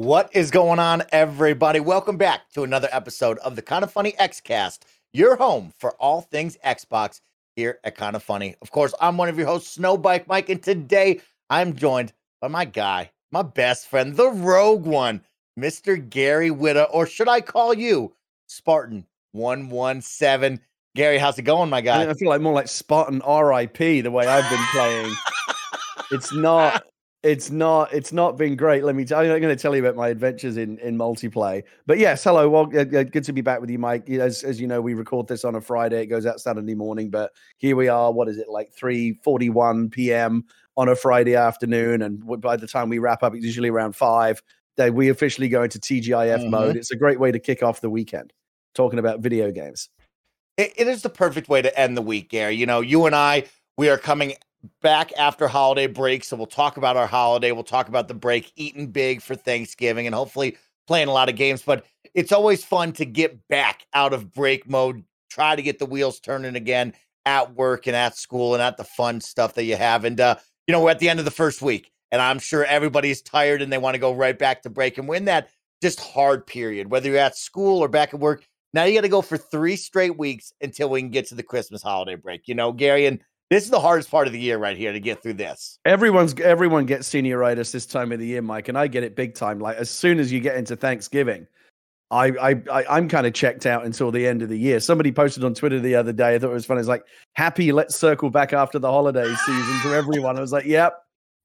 What is going on, everybody? Welcome back to another episode of the Kind of Funny Xcast, your home for all things Xbox here at Kind of Funny. Of course, I'm one of your hosts, Snowbike Mike, and today I'm joined by my guy, my best friend, the rogue one, Mr. Gary Whitta, or should I call you Spartan 117? Gary, how's it going, my guy? I feel like more like Spartan RIP the way I've been playing. it's not it's not it's not been great. Let me tell you i'm going to tell you about my adventures in in multiplayer. But yes hello well uh, good to be back with you mike. As, as you know we record this on a friday. It goes out saturday morning but here we are what is it like 3 41 p.m on a friday afternoon and by the time we wrap up it's usually around 5 that we officially go into tgif mm-hmm. mode. It's a great way to kick off the weekend talking about video games. It, it is the perfect way to end the week gary. You know you and i we are coming back after holiday break. So we'll talk about our holiday. We'll talk about the break, eating big for Thanksgiving, and hopefully playing a lot of games. But it's always fun to get back out of break mode, try to get the wheels turning again at work and at school and at the fun stuff that you have. And, uh, you know, we're at the end of the first week, and I'm sure everybody's tired and they want to go right back to break and win that just hard period, whether you're at school or back at work. Now you got to go for three straight weeks until we can get to the Christmas holiday break. You know, Gary, and this is the hardest part of the year right here to get through this. Everyone's everyone gets senioritis this time of the year, Mike, and I get it big time. Like as soon as you get into Thanksgiving, I I, I am kind of checked out until the end of the year. Somebody posted on Twitter the other day. I thought it was funny. It's like happy. Let's circle back after the holiday season to everyone. I was like, yep.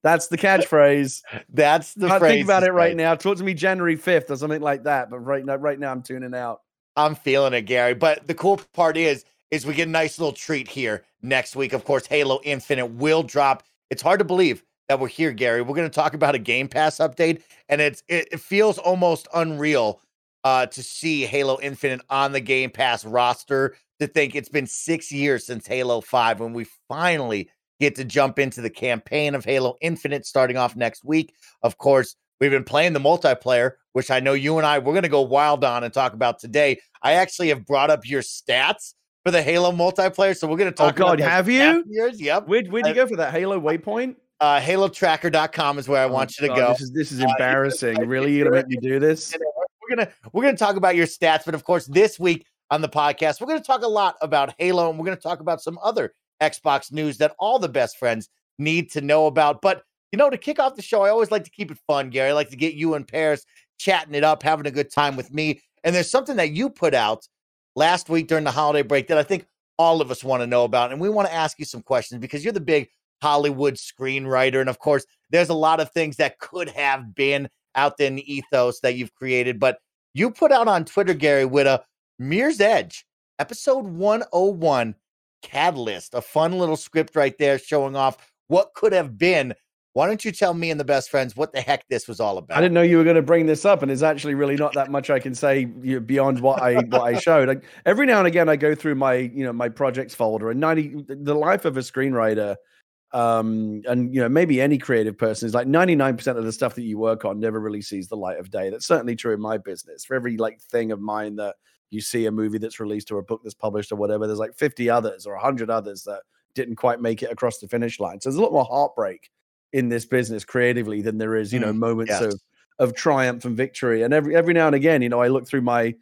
That's the catchphrase. That's the Can't phrase. Think about it right now. Talk to me January 5th or something like that. But right now, right now I'm tuning out. I'm feeling it, Gary. But the cool part is is we get a nice little treat here next week. Of course, Halo Infinite will drop. It's hard to believe that we're here, Gary. We're going to talk about a Game Pass update, and it's it, it feels almost unreal uh, to see Halo Infinite on the Game Pass roster. To think it's been six years since Halo Five when we finally get to jump into the campaign of Halo Infinite starting off next week. Of course, we've been playing the multiplayer, which I know you and I we're going to go wild on and talk about today. I actually have brought up your stats for the Halo multiplayer. So we're going to talk. Oh God, have you? Years? Yep. Where'd, where'd you go for that Halo waypoint? Uh, HaloTracker.com is where I oh, want you to God, go. This is this is uh, embarrassing. Uh, really, you're gonna make me do this? We're gonna we're gonna talk about your stats, but of course, this week on the podcast, we're gonna talk a lot about Halo, and we're gonna talk about some other Xbox news that all the best friends need to know about. But you know, to kick off the show, I always like to keep it fun, Gary. I like to get you and Parris chatting it up, having a good time with me. And there's something that you put out last week during the holiday break that I think all of us want to know about. And we want to ask you some questions because you're the big Hollywood screenwriter. And of course, there's a lot of things that could have been out there in the ethos that you've created. But you put out on Twitter, Gary, with a Mirror's Edge, episode 101 Catalyst, a fun little script right there showing off what could have been why don't you tell me and the best friends what the heck this was all about? I didn't know you were going to bring this up, and there's actually really not that much I can say beyond what I what I showed. Like, every now and again, I go through my you know my projects folder, and ninety the life of a screenwriter, um, and you know maybe any creative person is like ninety nine percent of the stuff that you work on never really sees the light of day. That's certainly true in my business. For every like thing of mine that you see a movie that's released or a book that's published or whatever, there's like fifty others or hundred others that didn't quite make it across the finish line. So there's a lot more heartbreak in this business creatively than there is, you know, mm, moments yes. of of triumph and victory. And every every now and again, you know, I look through my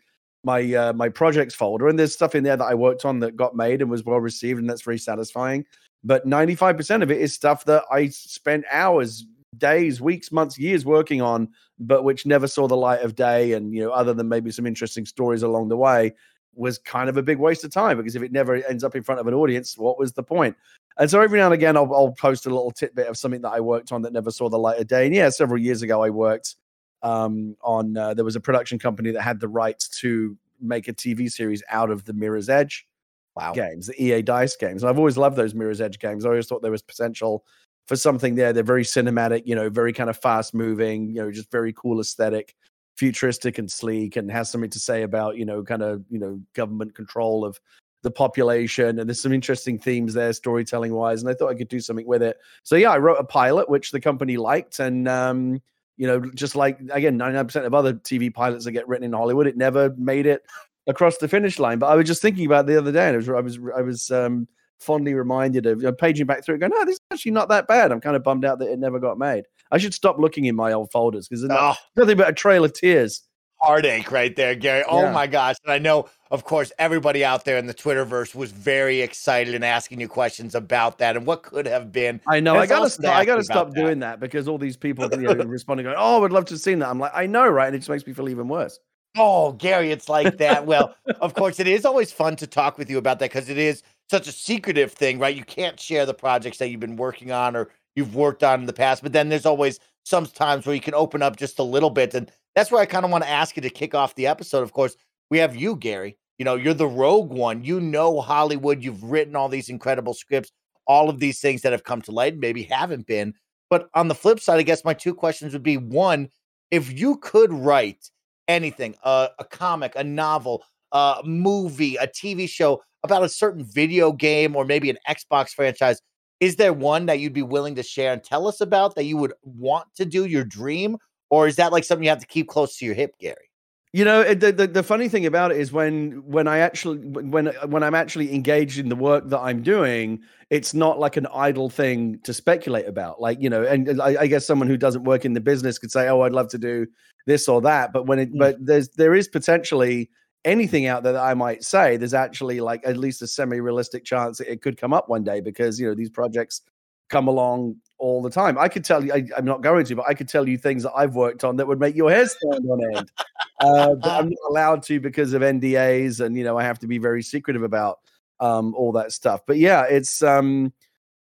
my uh, my projects folder and there's stuff in there that I worked on that got made and was well received and that's very satisfying. But 95% of it is stuff that I spent hours, days, weeks, months, years working on, but which never saw the light of day. And you know, other than maybe some interesting stories along the way, was kind of a big waste of time because if it never ends up in front of an audience, what was the point? And so every now and again, I'll, I'll post a little tidbit of something that I worked on that never saw the light of day. And yeah, several years ago, I worked um, on uh, there was a production company that had the rights to make a TV series out of the Mirror's Edge Wow. games, the EA Dice games. And I've always loved those Mirror's Edge games. I always thought there was potential for something there. They're very cinematic, you know, very kind of fast moving, you know, just very cool aesthetic, futuristic and sleek, and has something to say about, you know, kind of, you know, government control of the population. And there's some interesting themes there, storytelling wise. And I thought I could do something with it. So yeah, I wrote a pilot, which the company liked. And um, you know, just like again, 99% of other TV pilots that get written in Hollywood, it never made it across the finish line. But I was just thinking about the other day, and I was I was I was um, fondly reminded of you know, paging back through, it, going, "No, this is actually not that bad." I'm kind of bummed out that it never got made. I should stop looking in my old folders because there's Oh, nothing but a trail of tears. heartache right there, Gary. Oh Yeah. my gosh. And I know, of course, everybody out there in the Twitterverse was very excited and asking you questions about that and what could have been. I know. I gotta. awesome St- I gotta stop that. doing that because all these people you know, responding, going, "Oh, I'd love to have seen that." I'm like, I know, right? And it just makes me feel even worse. Oh, Gary, it's like that. well, of course, it is always fun to talk with you about that because it is such a secretive thing, right? You can't share the projects that you've been working on or you've worked on in the past, but then there's always some times where you can open up just a little bit. And that's where I kind of want to ask you to kick off the episode. Of course, we have you, Gary. You know, you're the rogue one. You know Hollywood. You've written all these incredible scripts, all of these things that have come to light, maybe haven't been. But on the flip side, I guess my two questions would be one, if you could write anything, uh, a comic, a novel, a movie, a TV show about a certain video game or maybe an Xbox franchise, is there one that you'd be willing to share and tell us about that you would want to do your dream? Or is that like something you have to keep close to your hip, Gary? You know, the, the the funny thing about it is when when I actually when when I'm actually engaged in the work that I'm doing, it's not like an idle thing to speculate about. Like you know, and I, I guess someone who doesn't work in the business could say, "Oh, I'd love to do this or that," but when it Mm. but there's there is potentially anything out there that I might say. There's actually like at least a semi realistic chance it could come up one day because you know these projects come along all the time. I could tell you, I, I'm not going to, but I could tell you things that I've worked on that would make your hair stand on end. Uh, but I'm not allowed to because of NDAs, and you know I have to be very secretive about um, all that stuff. But yeah, it's um,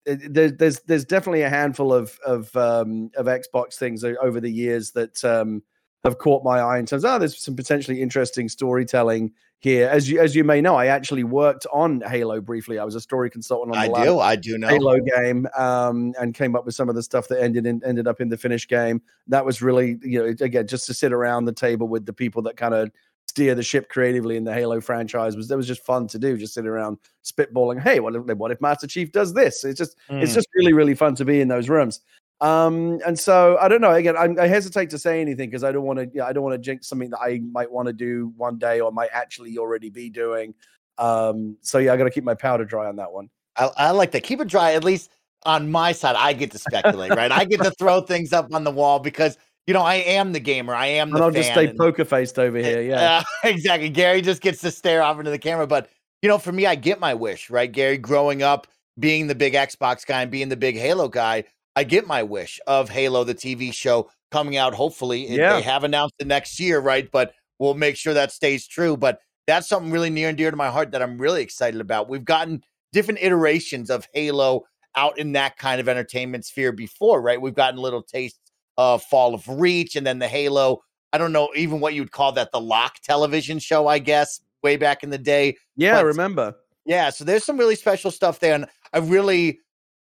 there's there's definitely a handful of of um, of Xbox things over the years that um, have caught my eye in terms. Of, oh, there's some potentially interesting storytelling here. As you as you may know, I actually worked on Halo briefly. I was a story consultant on I the last do. I do know. Halo game um, and came up with some of the stuff that ended in, ended up in the finished game. That was really, you know, again, just to sit around the table with the people that kind of steer the ship creatively in the Halo franchise was that was just fun to do. Just sitting around spitballing. Hey, what if, what if Master Chief does this? It's just it's Mm. just really really fun to be in those rooms. Um, and so I don't know. Again, I, I hesitate to say anything because I don't want to. I don't want to jinx something that I might want to do one day or might actually already be doing. Um, so yeah, I got to keep my powder dry on that one. I, I like that. Keep it dry. At least on my side, I get to speculate, right? I get to throw things up on the wall because you know I am the gamer. I am the And I'll just stay and- poker faced over here. Yeah. Uh, exactly. Gary just gets to stare off into the camera. But, you know, for me, I get my wish, right? Gary, growing up, being the big Xbox guy and being the big Halo guy, I get my wish of Halo, the TV show, coming out hopefully. Yeah. They have announced the next year, right? But we'll make sure that stays true. But that's something really near and dear to my heart that I'm really excited about. We've gotten different iterations of Halo out in that kind of entertainment sphere before, right? We've gotten little tastes of Fall of Reach and then the Halo I don't know even what you'd call that the lock television show, I guess, way back in the day. Yeah, I remember. Yeah, so there's some really special stuff there. And I really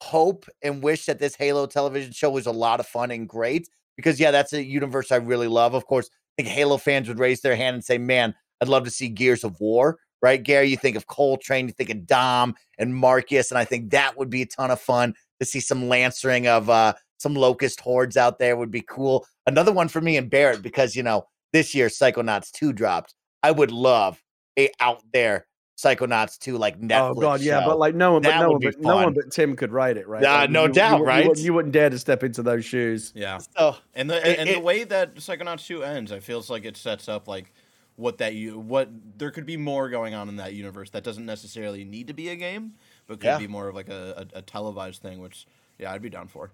hope and wish that this Halo television show was a lot of fun and great because, yeah, that's a universe I really love. Of course, I think Halo fans would raise their hand and say, man, I'd love to see Gears of War, right? Gary, you think of Cole Train, you think of Dom and Marcus, and I think that would be a ton of fun to see some lancering of uh, some locust hordes out there would be cool. Another one for me and Barrett because, you know, this year Psychonauts 2 dropped. I would love a out there Psychonauts 2 like Netflix. oh God, yeah, show. but like no one, but no one, be but no one but Tim could write it, right? Uh, Like, no you- you doubt, wouldn't- right? You wouldn't, you wouldn't dare to step into those shoes. Yeah. So, And the It- and the way that Psychonauts 2 ends, I feels like it sets up like what that you what there could be more going on in that universe that doesn't necessarily need to be a game, but could Yeah. be more of like a, a, a televised thing, which yeah, I'd be down for.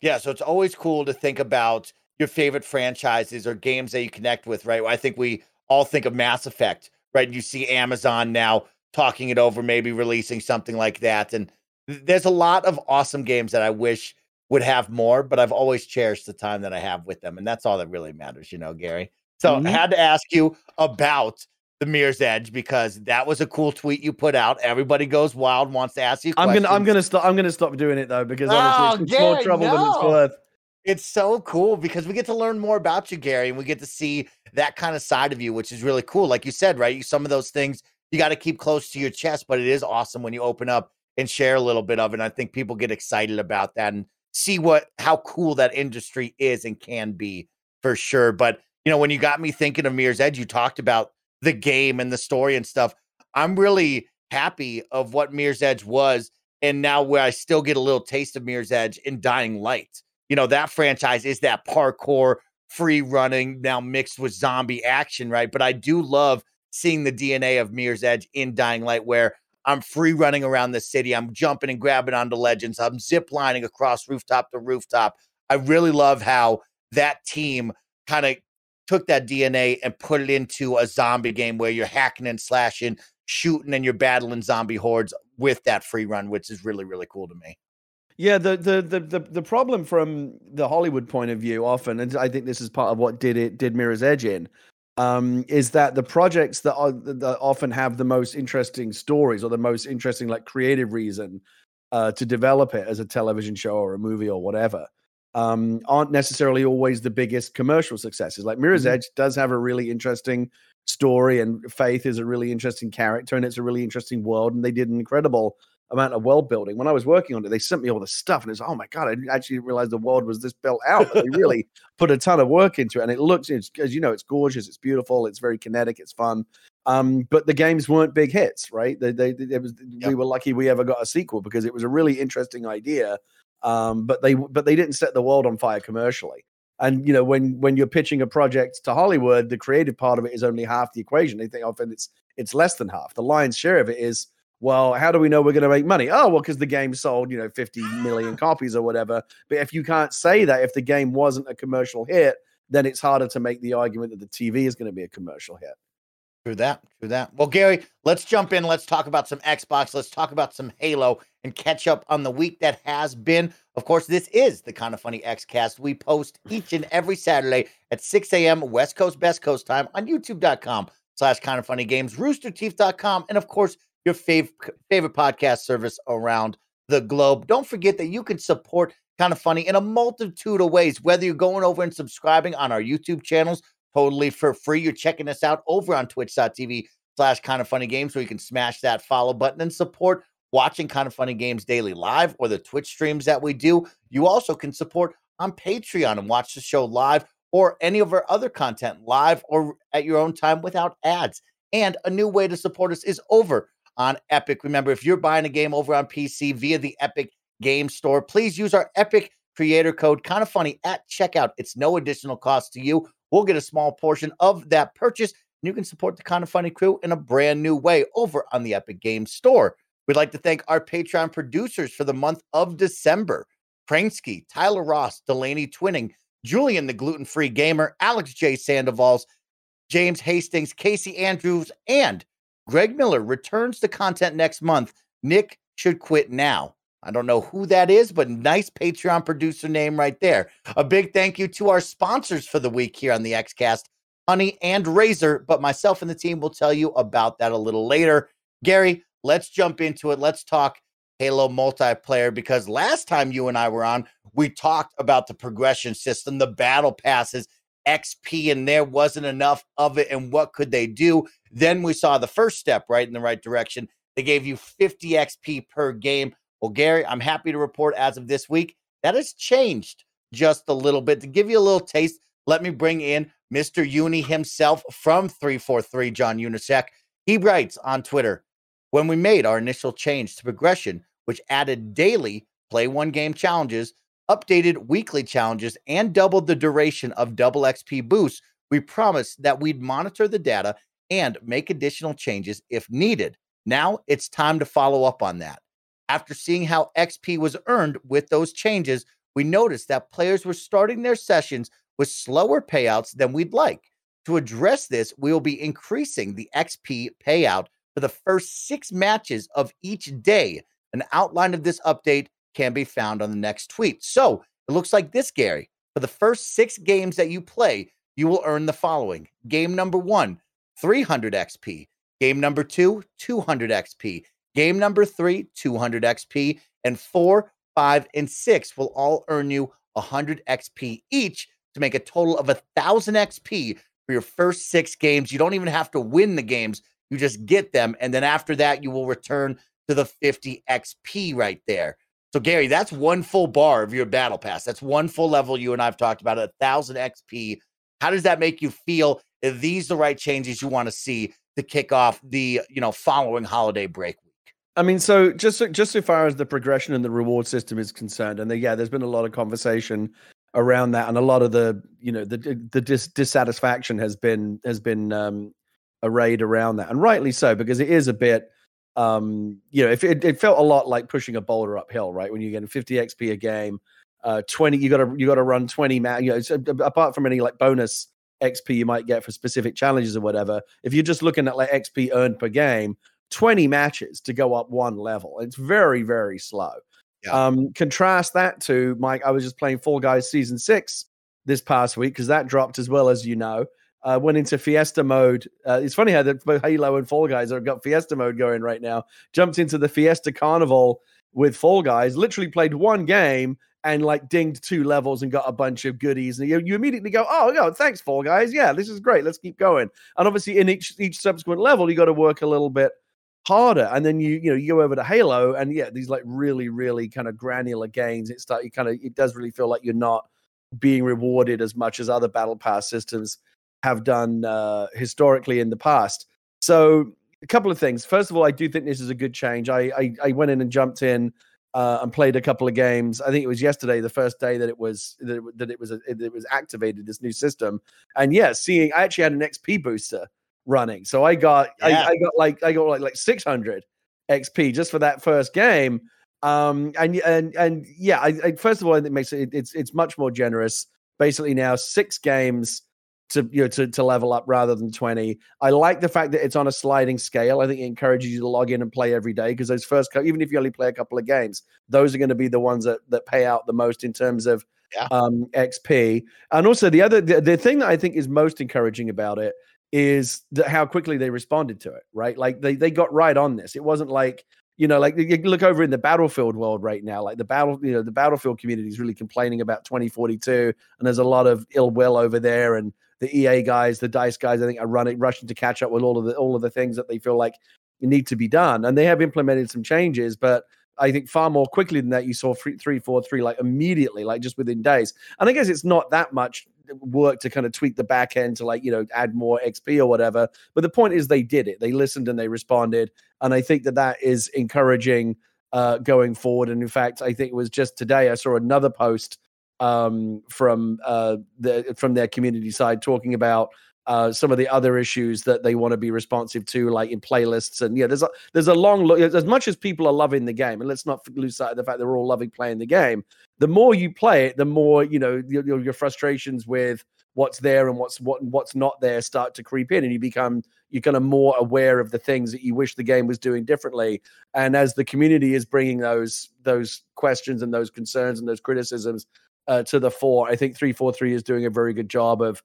yeah, so it's always cool to think about your favorite franchises or games that you connect with, right? I think we all think of Mass Effect, right? And you see Amazon now talking it over, maybe releasing something like that. And there's a lot of awesome games that I wish would have more, but I've always cherished the time that I have with them. And that's all that really matters, you know, Gary. So mm-hmm. I had to ask you about the Mirror's Edge because that was a cool tweet you put out. Everybody goes wild, wants to ask you. I'm gonna, I'm gonna stop. I'm gonna stop doing it though because honestly, oh, it's Gary, more trouble no. than it's worth. It's so cool because we get to learn more about you, Gary, and we get to see that kind of side of you, which is really cool. Like you said, right? Some of those things you got to keep close to your chest, but it is awesome when you open up and share a little bit of it. And I think people get excited about that and see what how cool that industry is and can be for sure. But you know, when you got me thinking of Mirror's Edge, you talked about the game and the story and stuff. I'm really happy of what Mirror's Edge was, and now where I still get a little taste of Mirror's Edge in Dying Light. You know, that franchise is that parkour, free running, now mixed with zombie action, right? But I do love seeing the DNA of Mirror's Edge in Dying Light, where I'm free running around the city. I'm jumping and grabbing onto legends. I'm zip lining across rooftop to rooftop. I really love how that team kind of took that DNA and put it into a zombie game where you're hacking and slashing, shooting, and you're battling zombie hordes with that free run, which is really, really cool to me. Yeah, the, the the the the problem from the Hollywood point of view often, and I think this is part of what did it did Mirror's Edge in, um, is that the projects that are that often have the most interesting stories or the most interesting like creative reason uh, to develop it as a television show or a movie or whatever um, aren't necessarily always the biggest commercial successes. Like Mirror's mm-hmm. Edge does have a really interesting story, and Faith is a really interesting character, and it's a really interesting world, and they did an incredible amount of world building. When I was working on it, they sent me all the stuff, and it's oh my god, I actually didn't realize the world was this built out. they really put a ton of work into it, and it looks, as you know, it's gorgeous, it's beautiful, it's very kinetic, it's fun. Um, but the games weren't big hits, right? They, they, they was, yep. we were lucky we ever got a sequel because it was a really interesting idea um, but they but they didn't set the world on fire commercially. And you know, when when you're pitching a project to Hollywood, the creative part of it is only half the equation. They think often it's it's less than half. The lion's share of it is well, how do we know we're going to make money? Oh, well, because the game sold, you know, 50 million copies or whatever. But if you can't say that, if the game wasn't a commercial hit, then it's harder to make the argument that the TV is going to be a commercial hit. True that. True that. Well, Gary, let's jump in. Let's talk about some Xbox. Let's talk about some Halo and catch up on the week that has been. Of course, this is the kind of funny Xcast. We post each and every Saturday at 6 a.m. West Coast, Best Coast time on youtube.com slash kind of funny games, roosterteeth.com, and of course, your fav- favorite podcast service around the globe. Don't forget that you can support kind of funny in a multitude of ways, whether you're going over and subscribing on our YouTube channels totally for free. You're checking us out over on twitch.tv slash kind of funny games where you can smash that follow button and support watching kind of funny games daily live or the Twitch streams that we do. You also can support on Patreon and watch the show live or any of our other content live or at your own time without ads. And a new way to support us is over on Epic. Remember, if you're buying a game over on PC via the Epic Game Store, please use our Epic creator code kind of funny at checkout. It's no additional cost to you. We'll get a small portion of that purchase. And you can support the kind of funny crew in a brand new way over on the Epic Game Store. We'd like to thank our Patreon producers for the month of December Pransky, Tyler Ross, Delaney Twinning, Julian the Gluten Free Gamer, Alex J. Sandoval's, James Hastings, Casey Andrews, and Greg Miller returns to content next month. Nick should quit now. I don't know who that is, but nice Patreon producer name right there. A big thank you to our sponsors for the week here on the Xcast, Honey and Razor. But myself and the team will tell you about that a little later. Gary, let's jump into it. Let's talk Halo multiplayer because last time you and I were on, we talked about the progression system, the battle passes, XP, and there wasn't enough of it. And what could they do? Then we saw the first step right in the right direction. They gave you 50 XP per game. Well, Gary, I'm happy to report as of this week that has changed just a little bit. To give you a little taste, let me bring in Mr. Uni himself from 343, John Junyszek. He writes on Twitter When we made our initial change to progression, which added daily play one game challenges, updated weekly challenges, and doubled the duration of double XP boosts, we promised that we'd monitor the data and make additional changes if needed. Now it's time to follow up on that. After seeing how XP was earned with those changes, we noticed that players were starting their sessions with slower payouts than we'd like. to address this, we will be increasing the XP payout for the first six matches of each day. An outline of this update can be found on the next tweet. So it looks like this, Gary. For the first six games that you play, you will earn the following Game number one, 300 XP. Game number two, 200 XP. Game number three, 200 XP. And four, five, and six will all earn you 100 XP each to make a total of 1,000 XP for your first six games. You don't even have to win the games, you just get them. And then after that, you will return to the 50 XP right there. So, Gary, that's one full bar of your battle pass. That's one full level you and I've talked about, a thousand XP. How does that make you feel? Are these the right changes you want to see to kick off the you know following holiday break week? I mean, so just so, just so far as the progression and the reward system is concerned, and the, yeah, there's been a lot of conversation around that, and a lot of the you know the the dis- dissatisfaction has been has been um, arrayed around that, and rightly so because it is a bit um, you know, if it, it felt a lot like pushing a boulder uphill, right? When you're getting 50 XP a game, uh, 20, you got to you got to run 20 ma- you know, so apart from any like bonus XP you might get for specific challenges or whatever. If you're just looking at like XP earned per game, 20 matches to go up one level. It's very very slow. Yeah. Um, contrast that to Mike. I was just playing Fall Guys season six this past week because that dropped as well as you know uh, went into Fiesta mode. Uh, it's funny how the Halo and Fall Guys have got Fiesta mode going right now. Jumped into the Fiesta Carnival with Fall Guys. Literally played one game and like dinged two levels and got a bunch of goodies. And you, you immediately go, "Oh, no, thanks, Fall Guys. Yeah, this is great. Let's keep going." And obviously, in each each subsequent level, you got to work a little bit harder. And then you you know you go over to Halo, and yeah, these like really really kind of granular gains. It start you kind of it does really feel like you're not being rewarded as much as other battle pass systems have done uh, historically in the past. So a couple of things. First of all, I do think this is a good change. I I, I went in and jumped in uh, and played a couple of games. I think it was yesterday, the first day that it was that it, that it was that it was activated this new system. And yeah, seeing I actually had an XP booster running, so I got yeah. I, I, got like I got like like 600 XP just for that first game. Um and and and yeah, I, I first of all, it makes it it's it's much more generous. Basically, now six games to you know to, to level up rather than 20 i like the fact that it's on a sliding scale. I think it encourages you to log in and play every day because those first even if you only play a couple of games those are going to be the ones that, that pay out the most in terms of yeah. um, xp and also the other the, the thing that i think is most encouraging about it is that how quickly they responded to it right? Like they, they got right on this. It wasn't like you know, like you look over in the battlefield world right now, like the battle, you know, the battlefield community is really complaining about 2042, and there's a lot of ill will over there, and the EA guys, the Dice guys, I think are running rushing to catch up with all of the all of the things that they feel like need to be done, and they have implemented some changes, but I think far more quickly than that. You saw three, three, four, three, like immediately, like just within days. And I guess it's not that much work to kind of tweak the back end to like you know add more XP or whatever. But the point is, they did it. They listened and they responded, and I think that that is encouraging uh, going forward. And in fact, I think it was just today I saw another post um, from uh, the from their community side talking about uh, some of the other issues that they want to be responsive to, like in playlists. And yeah, there's a there's a long look. As much as people are loving the game, and let's not lose sight of the fact they're all loving playing the game. The more you play it, the more you know your, your frustrations with what's there and what's what what's not there start to creep in, and you become you're kind of more aware of the things that you wish the game was doing differently. And as the community is bringing those those questions and those concerns and those criticisms uh, to the fore. I think three four three is doing a very good job of,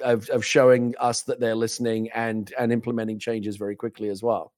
of of showing us that they're listening and and implementing changes very quickly as well.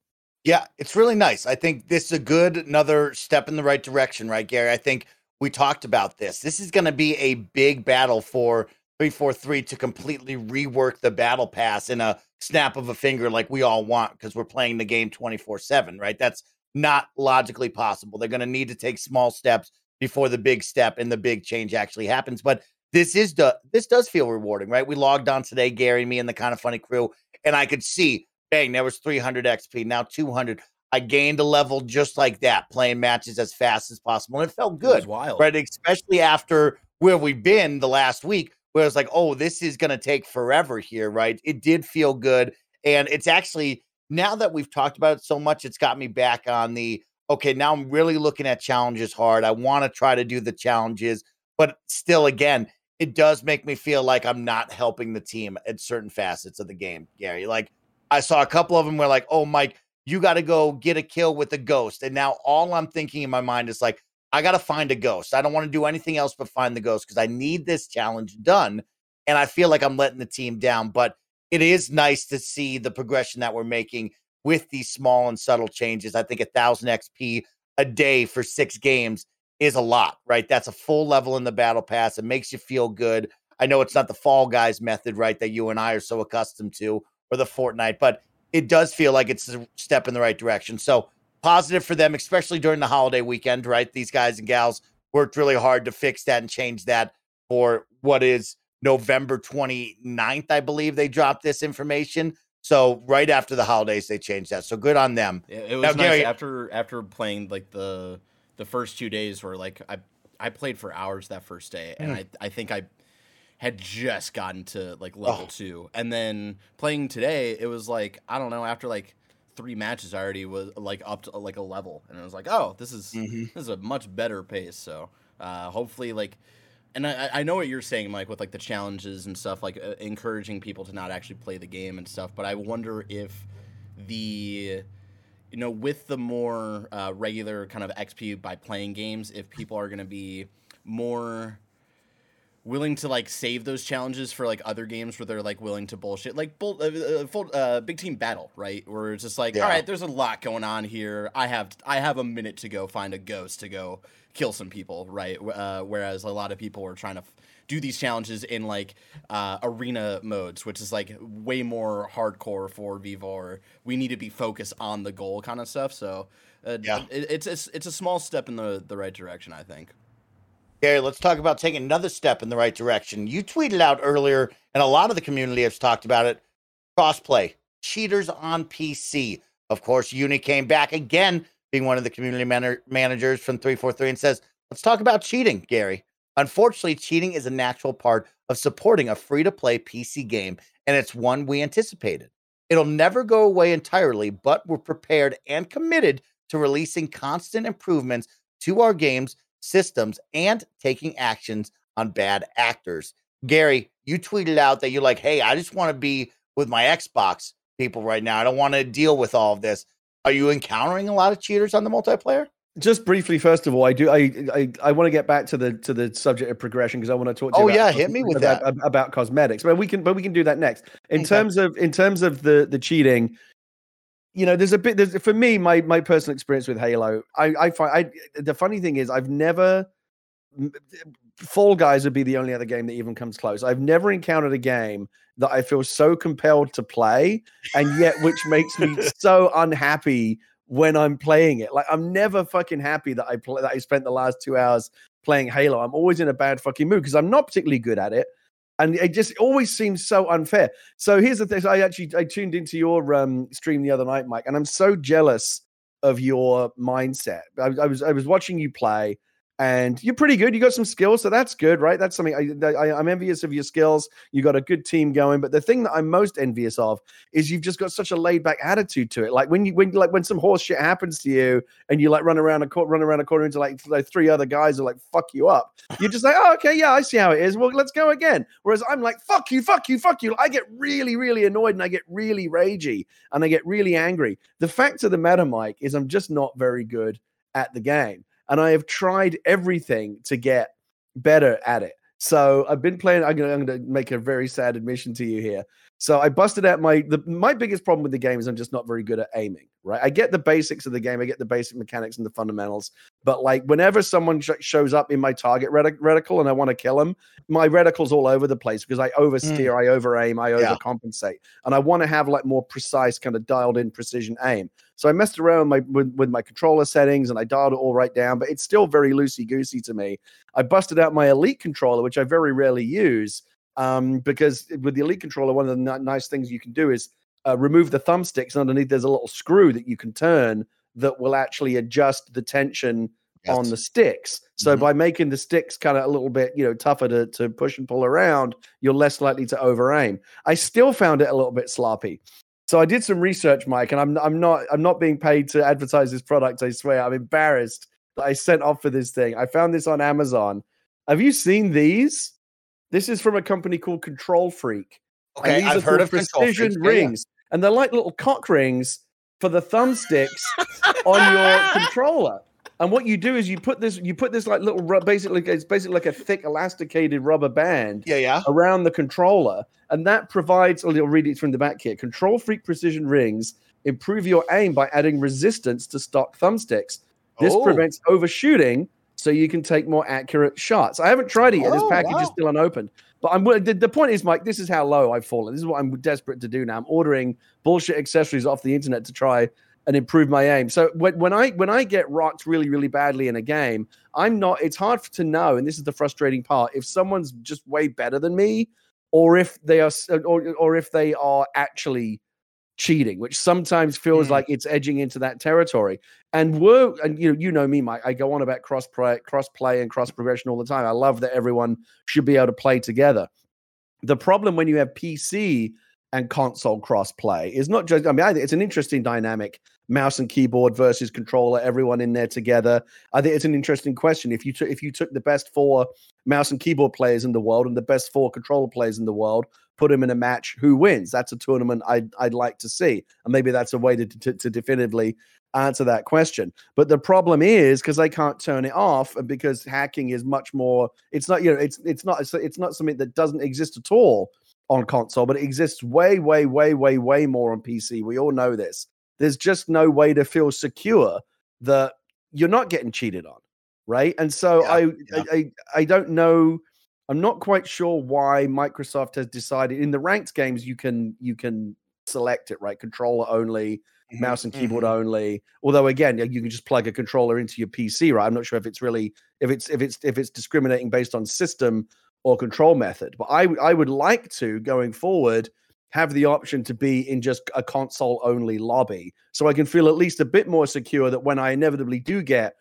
Yeah, it's really nice. I think this is a good another step in the right direction, right, Gary? I think we talked about this. This is going to be a big battle for 343 to completely rework the battle pass in a snap of a finger like we all want because we're playing the game 24/7, right? That's not logically possible. They're going to need to take small steps before the big step and the big change actually happens. But this is the this does feel rewarding, right? We logged on today, Gary, me, and the kind of funny crew, and I could see, bang, there was 300 XP, now 200. I gained a level just like that, playing matches as fast as possible, and it felt good, it wild, right? Especially after where we've been the last week, where it's like, oh, this is going to take forever here, right? It did feel good, and it's actually now that we've talked about it so much, it's got me back on the okay, now I'm really looking at challenges hard. I want to try to do the challenges, but still, again, it does make me feel like I'm not helping the team at certain facets of the game, Gary. Like I saw a couple of them where like, oh Mike, you got to go get a kill with a ghost. And now all I'm thinking in my mind is like, I got to find a ghost. I don't want to do anything else but find the ghost because I need this challenge done. And I feel like I'm letting the team down. But it is nice to see the progression that we're making with these small and subtle changes. I think a thousand XP a day for six games is a lot, right? That's a full level in the battle pass. It makes you feel good. I know it's not the fall guys method, right, that you and I are so accustomed to, or the Fortnite, but it does feel like it's a step in the right direction. So positive for them, especially during the holiday weekend, right? These guys and gals worked really hard to fix that and change that for what is November 29th, I believe they dropped this information. So right after the holidays, they changed that. So good on them. Yeah, it was now, nice Gary, after after playing like the the first two days where like I I played for hours that first day, and mm. I I think I had just gotten to like level oh. two, and then playing today, it was like I don't know after like three matches I already was like up to like a level, and I was like, oh, this is mm-hmm. this is a much better pace. So uh, hopefully, like, and I, I know what you're saying, Mike, with like the challenges and stuff, like uh, encouraging people to not actually play the game and stuff. But I wonder if the you know, with the more uh, regular kind of XP by playing games, if people are going to be more willing to like save those challenges for like other games where they're like willing to bullshit like bull, uh, uh, full, uh, big team battle right where it's just like yeah. all right there's a lot going on here i have i have a minute to go find a ghost to go kill some people right uh, whereas a lot of people were trying to f- do these challenges in like uh, arena modes, which is like way more hardcore for Vivor. We need to be focused on the goal kind of stuff. So uh, yeah, it, it's, it's it's a small step in the the right direction, I think. Gary, let's talk about taking another step in the right direction. You tweeted out earlier, and a lot of the community has talked about it. Crossplay, cheaters on PC. Of course, Uni came back again, being one of the community man- managers from 343, and says, Let's talk about cheating, Gary. Unfortunately, cheating is a natural part of supporting a free to play PC game, and it's one we anticipated. It'll never go away entirely, but we're prepared and committed to releasing constant improvements to our games, systems, and taking actions on bad actors. Gary, you tweeted out that you're like, hey, I just want to be with my Xbox people right now. I don't want to deal with all of this. Are you encountering a lot of cheaters on the multiplayer? just briefly, first of all, I do I I, I want to get back to the to the subject of progression because I want to talk to you. Oh yeah, hit me with about, that about cosmetics. But we can but we can do that next. In okay. terms of in terms of the the cheating, you know, there's a bit. There's for me, my my personal experience with Halo. I I find I the funny thing is I've never. Fall Guys would be the only other game that even comes close. I've never encountered a game that I feel so compelled to play, and yet which makes me so unhappy when I'm playing it. Like I'm never fucking happy that I play that I spent the last two hours playing Halo. I'm always in a bad fucking mood because I'm not particularly good at it. And it just always seems so unfair. So here's the thing. I actually I tuned into your um, stream the other night, Mike, and I'm so jealous of your mindset. I, I was I was watching you play and you're pretty good. You got some skills, so that's good, right? That's something I, I, am envious of your skills. You got a good team going, but the thing that I'm most envious of is you've just got such a laid back attitude to it. Like when you when like when some horse shit happens to you and you like run around a court, run around a corner into like, like three other guys are like fuck you up. You're just like, oh okay, yeah, I see how it is. Well, let's go again. Whereas I'm like, fuck you, fuck you, fuck you. I get really, really annoyed and I get really ragey and I get really angry. The fact of the matter, Mike, is I'm just not very good at the game and I have tried everything to get better at it. So I've been playing. I'm going to make a very sad admission to you here. So I busted out my the my biggest problem with the game is I'm just not very good at aiming. Right, I get the basics of the game, I get the basic mechanics and the fundamentals, but like whenever someone sh- shows up in my target retic- reticle and I want to kill them, my reticle's all over the place because I oversteer, mm. I over aim, I yeah. overcompensate, and I want to have like more precise, kind of dialed in precision aim. So I messed around with my with, with my controller settings and I dialed it all right down, but it's still very loosey goosey to me. I busted out my elite controller, which I very rarely use um, because with the Elite controller, one of the n- nice things you can do is uh, remove the thumbsticks. And underneath, there's a little screw that you can turn that will actually adjust the tension yes. on the sticks. So mm-hmm. by making the sticks kind of a little bit, you know, tougher to, to push and pull around, you're less likely to over aim. I still found it a little bit sloppy. So I did some research, Mike, and I'm I'm not I'm not being paid to advertise this product. I swear, I'm embarrassed that I sent off for this thing. I found this on Amazon. Have you seen these? This is from a company called KontrolFreek. Okay, I've heard of precision rings, yeah. and they're like little cock rings for the thumbsticks on your controller. And what you do is you put this, you put this like little, basically, it's basically like a thick elasticated rubber band, yeah, yeah, around the controller, and that provides. Oh, I'll read it from the back here. KontrolFreek precision rings improve your aim by adding resistance to stock thumbsticks. This oh. prevents overshooting, so you can take more accurate shots. I haven't tried it yet. Oh, this package wow. is still unopened. But I'm the, the point is, Mike, this is how low I've fallen. This is what I'm desperate to do now. I'm ordering bullshit accessories off the internet to try and improve my aim. So when, when I when I get rocked really really badly in a game, I'm not. It's hard to know, and this is the frustrating part. If someone's just way better than me, or if they are, or or if they are actually cheating, which sometimes feels mm. like it's edging into that territory. And we're and you know you know me, Mike. I go on about cross play, cross play, and cross progression all the time. I love that everyone should be able to play together. The problem when you have PC and console cross play is not just. I mean, I it's an interesting dynamic. Mouse and keyboard versus controller, everyone in there together. I think it's an interesting question. If you took if you took the best four mouse and keyboard players in the world and the best four controller players in the world, put them in a match, who wins? That's a tournament I'd, I'd like to see. And maybe that's a way to, to, to definitively answer that question. But the problem is because they can't turn it off, and because hacking is much more. It's not you know it's it's not it's, it's not something that doesn't exist at all on console, but it exists way way way way way more on PC. We all know this. There's just no way to feel secure that you're not getting cheated on, right? And so yeah, I, yeah. I I I don't know I'm not quite sure why Microsoft has decided in the ranked games you can you can select it right, controller only, mm-hmm. mouse and keyboard mm-hmm. only. Although again, you can just plug a controller into your PC, right? I'm not sure if it's really if it's if it's if it's discriminating based on system or control method. But I I would like to going forward have the option to be in just a console only lobby so I can feel at least a bit more secure that when I inevitably do get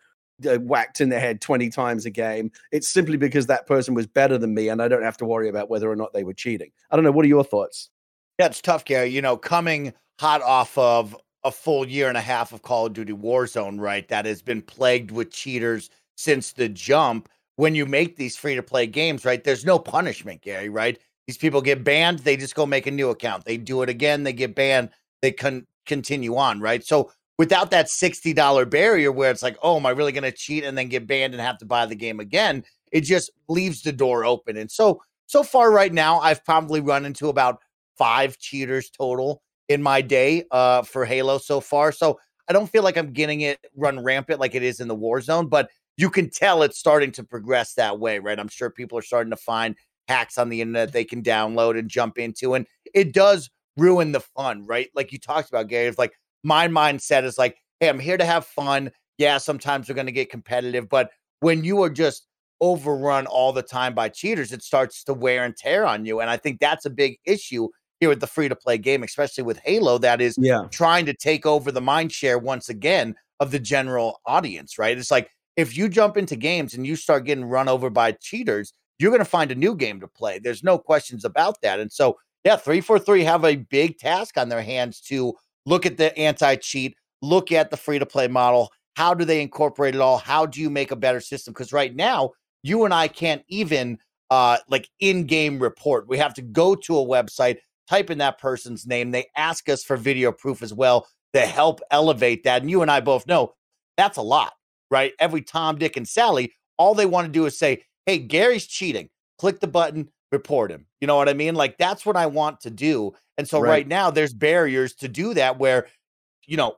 uh, whacked in the head 20 times a game. It's simply because that person was better than me and I don't have to worry about whether or not they were cheating. I don't know. What are your thoughts? Yeah, it's tough, Gary. You know, coming hot off of a full year and a half of Call of Duty Warzone, right? That has been plagued with cheaters since the jump. When you make these free to play games, right? There's no punishment, Gary, right? These people get banned, they just go make a new account. They do it again, they get banned, they can continue on, right? So without that $60 barrier where it's like, oh, am I really going to cheat and then get banned and have to buy the game again? It just leaves the door open. And so, so far right now, I've probably run into about five cheaters total in my day uh, for Halo so far. So I don't feel like I'm getting it run rampant like it is in the war zone, but you can tell it's starting to progress that way, right? I'm sure people are starting to find hacks on the internet they can download and jump into. And it does ruin the fun, right? Like you talked about, Gary, it's like my mindset is like, hey, I'm here to have fun. Yeah, sometimes we're going to get competitive, but when you are just overrun all the time by cheaters, it starts to wear and tear on you. And I think that's a big issue here with the free to play game, especially with Halo, that is yeah. trying to take over the mind share once again of the general audience, right? It's like if you jump into games and you start getting run over by cheaters, you're going to find a new game to play. There's no questions about that. And so, yeah, 343 have a big task on their hands to look at the anti cheat, look at the free to play model. How do they incorporate it all? How do you make a better system? Because right now, you and I can't even uh, like in game report. We have to go to a website, type in that person's name. They ask us for video proof as well to help elevate that. And you and I both know that's a lot, right? Every Tom, Dick, and Sally, all they want to do is say, hey, Gary's cheating. Click the button, report him. You know what I mean? Like that's what I want to do. And so right. right, now there's barriers to do that where, you know,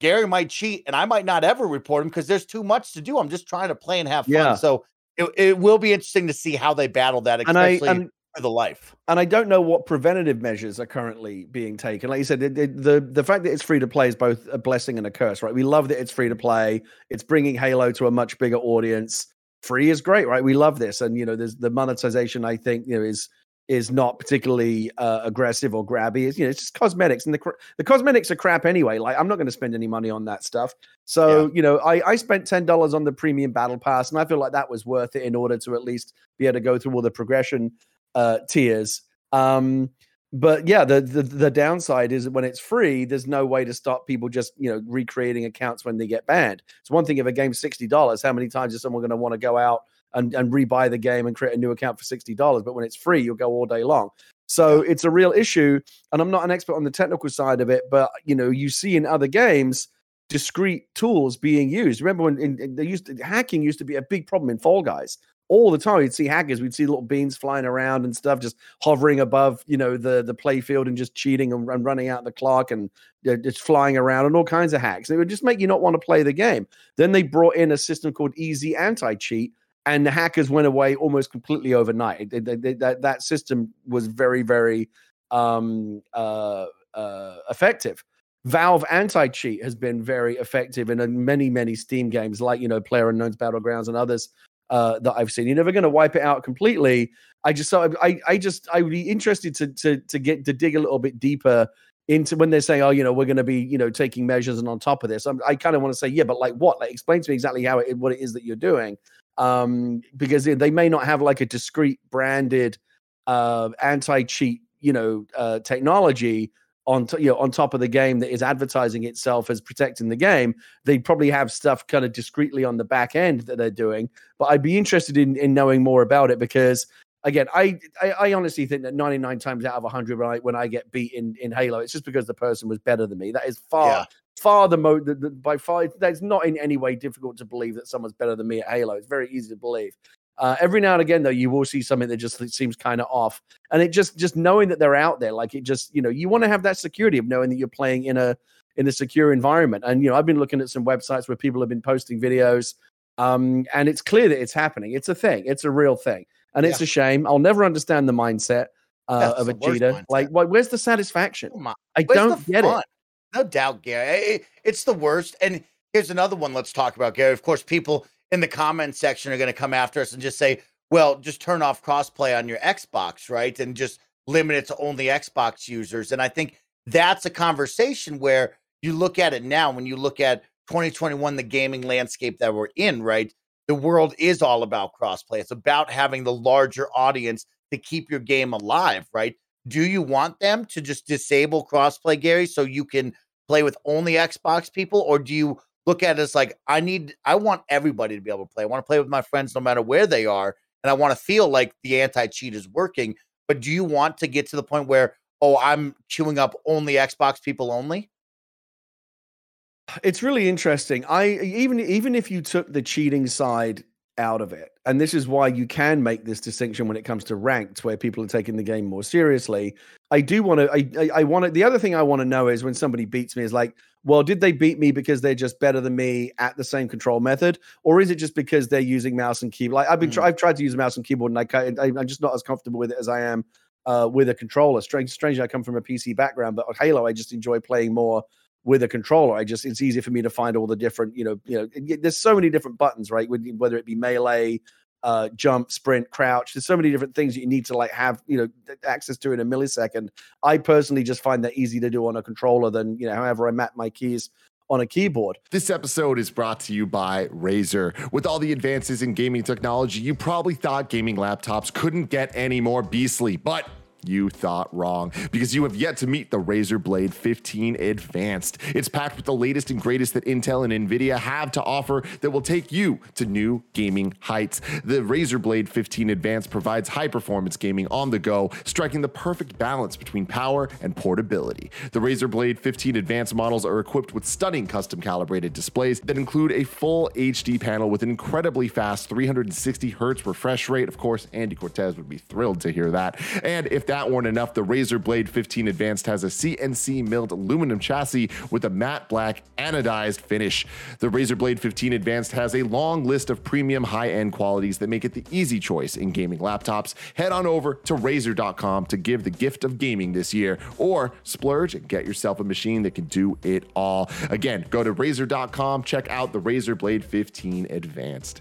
Gary might cheat and I might not ever report him because there's too much to do. I'm just trying to play and have fun. Yeah. So it, it will be interesting to see how they battle that, especially and I, and, for the life. And I don't know what preventative measures are currently being taken. Like you said, it, it, the the fact that it's free to play is both a blessing and a curse, right? We love that it's free to play. It's bringing Halo to a much bigger audience. Free is great, right? We love this, and you know, there's the monetization. I think you know is is not particularly uh, aggressive or grabby. It's you know it's just cosmetics, and the the cosmetics are crap anyway. Like I'm not going to spend any money on that stuff. So yeah. you know I I spent ten dollars on the premium battle pass, and I feel like that was worth it in order to at least be able to go through all the progression uh, tiers. Um, but yeah, the, the the downside is when it's free, there's no way to stop people just you know recreating accounts when they get banned. It's one thing if a game's sixty dollars, how many times is someone going to want to go out and, and rebuy the game and create a new account for $60. But when it's free, you'll go all day long. So it's a real issue. And I'm not an expert on the technical side of it, but you know, you see in other games discrete tools being used. Remember when in, in, they used to, hacking used to be a big problem in Fall Guys all the time. You'd see hackers, we'd see little beans flying around and stuff, just hovering above, you know, the the play field and just cheating and, and running out the clock and uh, just flying around and all kinds of hacks. It would just make you not want to play the game. Then they brought in a system called Easy Anti Cheat, and the hackers went away almost completely overnight. That that system was very very um, uh, uh, effective. Valve anti cheat has been very effective in many many Steam games, like you know Player Unknown's Battlegrounds and others uh, that I've seen. You're never going to wipe it out completely. I just so I I just I would be interested to to to get to dig a little bit deeper into when they're saying, oh, you know, we're going to be, you know, taking measures and on top of this. I'm, i kind of want to say, yeah, but like what? Like, explain to me exactly how it, what it is that you're doing um, because they may not have like a discrete branded uh, anti-cheat, you know, uh, technology on t- you know on top of the game that is advertising itself as protecting the game. They probably have stuff kind of discreetly on the back end that they're doing. But I'd be interested in in knowing more about it because again, I, I, I honestly think that 99 times out of 100 when I when I get beat in in Halo, it's just because the person was better than me. That is far yeah far the most by far that's not in any way difficult to believe that someone's better than me at halo it's very easy to believe uh, every now and again though you will see something that just seems kind of off and it just just knowing that they're out there like it just you know you want to have that security of knowing that you're playing in a in a secure environment and you know i've been looking at some websites where people have been posting videos um and it's clear that it's happening it's a thing it's a real thing and it's a shame i'll never understand the mindset uh, of a cheater like where's the satisfaction i where's don't get fun? it no doubt, Gary. It's the worst. And here's another one let's talk about, Gary. Of course, people in the comment section are going to come after us and just say, well, just turn off crossplay on your Xbox, right? And just limit it to only Xbox users. And I think that's a conversation where you look at it now, when you look at 2021, the gaming landscape that we're in, right? The world is all about crossplay. It's about having the larger audience to keep your game alive, right? do you want them to just disable crossplay, Gary, so you can play with only Xbox people, or do you look at it as like I need, I want everybody to be able to play. I want to play with my friends no matter where they are, and I want to feel like the anti cheat is working. But do you want to get to the point where oh, I'm queuing up only Xbox people only? It's really interesting. I even even if you took the cheating side out of it. And this is why you can make this distinction when it comes to ranked, where people are taking the game more seriously. I do want to. I, I, I want to. The other thing I want to know is when somebody beats me is like, well, did they beat me because they're just better than me at the same control method, or is it just because they're using mouse and keyboard? Like I've been, mm. I've tried to use a mouse and keyboard, and I, I, I'm just not as comfortable with it as I am uh, with a controller. Strange, strangely, I come from a PC background, but Halo, I just enjoy playing more with a controller. I just it's easy for me to find all the different, you know, you know, there's so many different buttons, right? Whether it be melee, uh, jump, sprint, crouch. There's so many different things that you need to like have, you know, access to in a millisecond. I personally just find that easy to do on a controller than, you know, however I map my keys on a keyboard. This episode is brought to you by Razer. With all the advances in gaming technology, you probably thought gaming laptops couldn't get any more beastly, but you thought wrong because you have yet to meet the Razer Blade 15 Advanced. It's packed with the latest and greatest that Intel and Nvidia have to offer that will take you to new gaming heights. The Razer Blade 15 Advanced provides high performance gaming on the go, striking the perfect balance between power and portability. The Razer Blade 15 Advanced models are equipped with stunning custom calibrated displays that include a full HD panel with an incredibly fast 360 hertz refresh rate. Of course, Andy Cortez would be thrilled to hear that. And if that weren't enough, the Razer Blade 15 Advanced has a CNC milled aluminum chassis with a matte black anodized finish. The Razer Blade 15 Advanced has a long list of premium high end qualities that make it the easy choice in gaming laptops. Head on over to Razer.com to give the gift of gaming this year, or splurge and get yourself a machine that can do it all. Again, go to Razer.com, check out the Razer Blade 15 Advanced.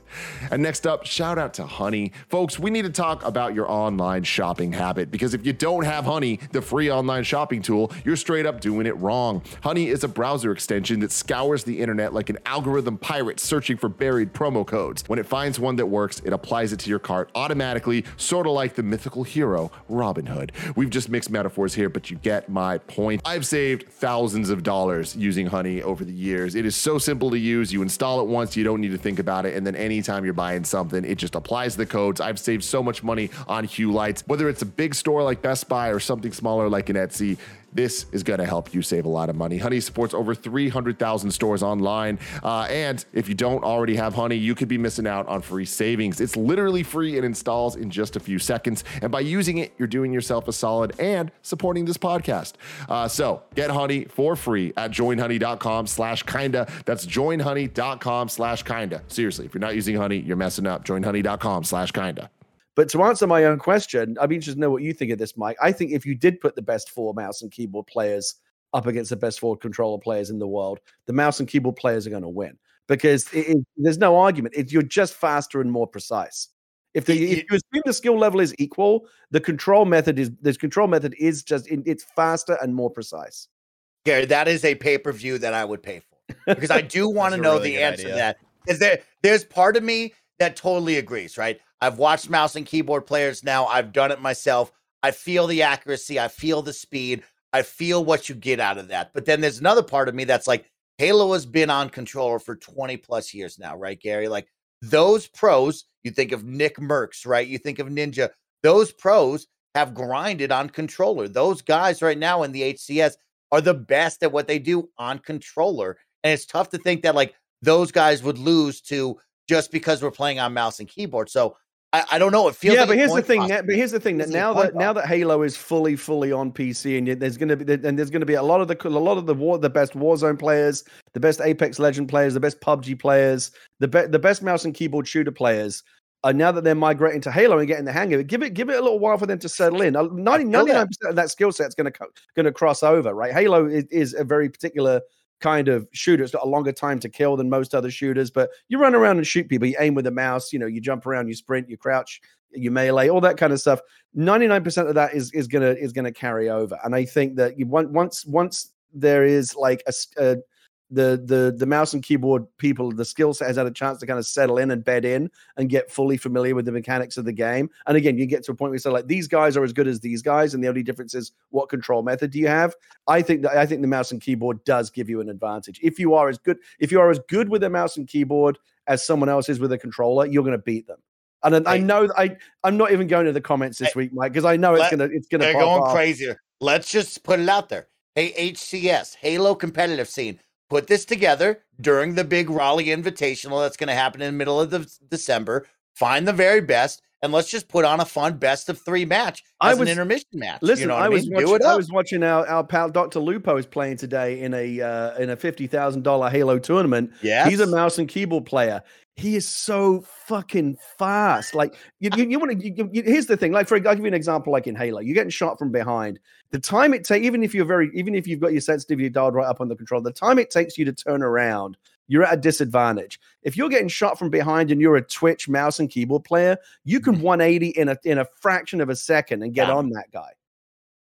And next up, shout out to Honey. Folks, we need to talk about your online shopping habit because if if you don't have Honey, the free online shopping tool, you're straight up doing it wrong. Honey is a browser extension that scours the internet like an algorithm pirate searching for buried promo codes. When it finds one that works, it applies it to your cart automatically, sort of like the mythical hero Robin Hood. We've just mixed metaphors here, but you get my point. I've saved thousands of dollars using Honey over the years. It is so simple to use. You install it once, you don't need to think about it, and then anytime you're buying something, it just applies the codes. I've saved so much money on Hue lights, whether it's a big store like Best Buy or something smaller like an Etsy. This is going to help you save a lot of money. Honey supports over 300,000 stores online. Uh, and if you don't already have Honey, you could be missing out on free savings. It's literally free and installs in just a few seconds. And by using it, you're doing yourself a solid and supporting this podcast. Uh, so get Honey for free at joinhoney.com slash kinda. That's joinhoney.com slash kinda. Seriously, if you're not using Honey, you're messing up. Joinhoney.com slash kinda. But to answer my own question, I'd be interested to know what you think of this, Mike. I think if you did put the best four mouse and keyboard players up against the best four controller players in the world, the mouse and keyboard players are going to win because it, it, there's no argument. It, you're just faster and more precise. If, the, if you assume the skill level is equal, the control method is this control method is just it's faster and more precise. Gary, that is a pay per view that I would pay for because I do want to know really the answer idea. to that. Is there there's part of me that totally agrees, right? I've watched mouse and keyboard players now. I've done it myself. I feel the accuracy. I feel the speed. I feel what you get out of that. But then there's another part of me that's like, Halo has been on controller for 20 plus years now, right, Gary? Like those pros, you think of Nick Mercs, right? You think of Ninja. Those pros have grinded on controller. Those guys right now in the HCS are the best at what they do on controller. And it's tough to think that like those guys would lose to just because we're playing on mouse and keyboard. So I, I don't know. It feels yeah, like but here's the thing. But here's the thing that now that now that Halo is fully fully on PC and there's going to be and there's going to be a lot of the a lot of the war the best Warzone players, the best Apex Legend players, the best PUBG players, the be, the best mouse and keyboard shooter players. Uh, now that they're migrating to Halo and getting the hang of it, give it give it a little while for them to settle in. 99 percent of that skill set is going to going to cross over, right? Halo is, is a very particular kind of shooter. It's got a longer time to kill than most other shooters, but you run around and shoot people. You aim with a mouse, you know, you jump around, you sprint, you crouch, you melee, all that kind of stuff. 99% of that is is gonna is gonna carry over. And I think that you once once there is like a, a the the the mouse and keyboard people, the skill set has had a chance to kind of settle in and bed in and get fully familiar with the mechanics of the game. And again, you get to a point where you say like these guys are as good as these guys, and the only difference is what control method do you have. I think that I think the mouse and keyboard does give you an advantage. If you are as good, if you are as good with a mouse and keyboard as someone else is with a controller, you're going to beat them. And I, I know I I'm not even going to the comments this week, Mike, because I know it's gonna it's gonna. They're going off. crazier. Let's just put it out there. Hey, HCS Halo competitive scene put this together during the big Raleigh Invitational that's going to happen in the middle of the December. Find the very best, and let's just put on a fun best of three match as I was, an intermission match. Listen, you know I, was mean? watching, I was watching our, our pal Dr. Lupo is playing today in a uh, in a fifty thousand dollar Halo tournament. Yeah, he's a mouse and keyboard player. He is so fucking fast. Like you, you, you want to. here's the thing. Like for, I'll give you an example. Like in Halo, you're getting shot from behind. The time it takes, even if you're very, even if you've got your sensitivity dialed right up on the control, the time it takes you to turn around, you're at a disadvantage. If you're getting shot from behind and you're a Twitch mouse and keyboard player, you can mm-hmm. 180 in a in a fraction of a second and get yeah. on that guy.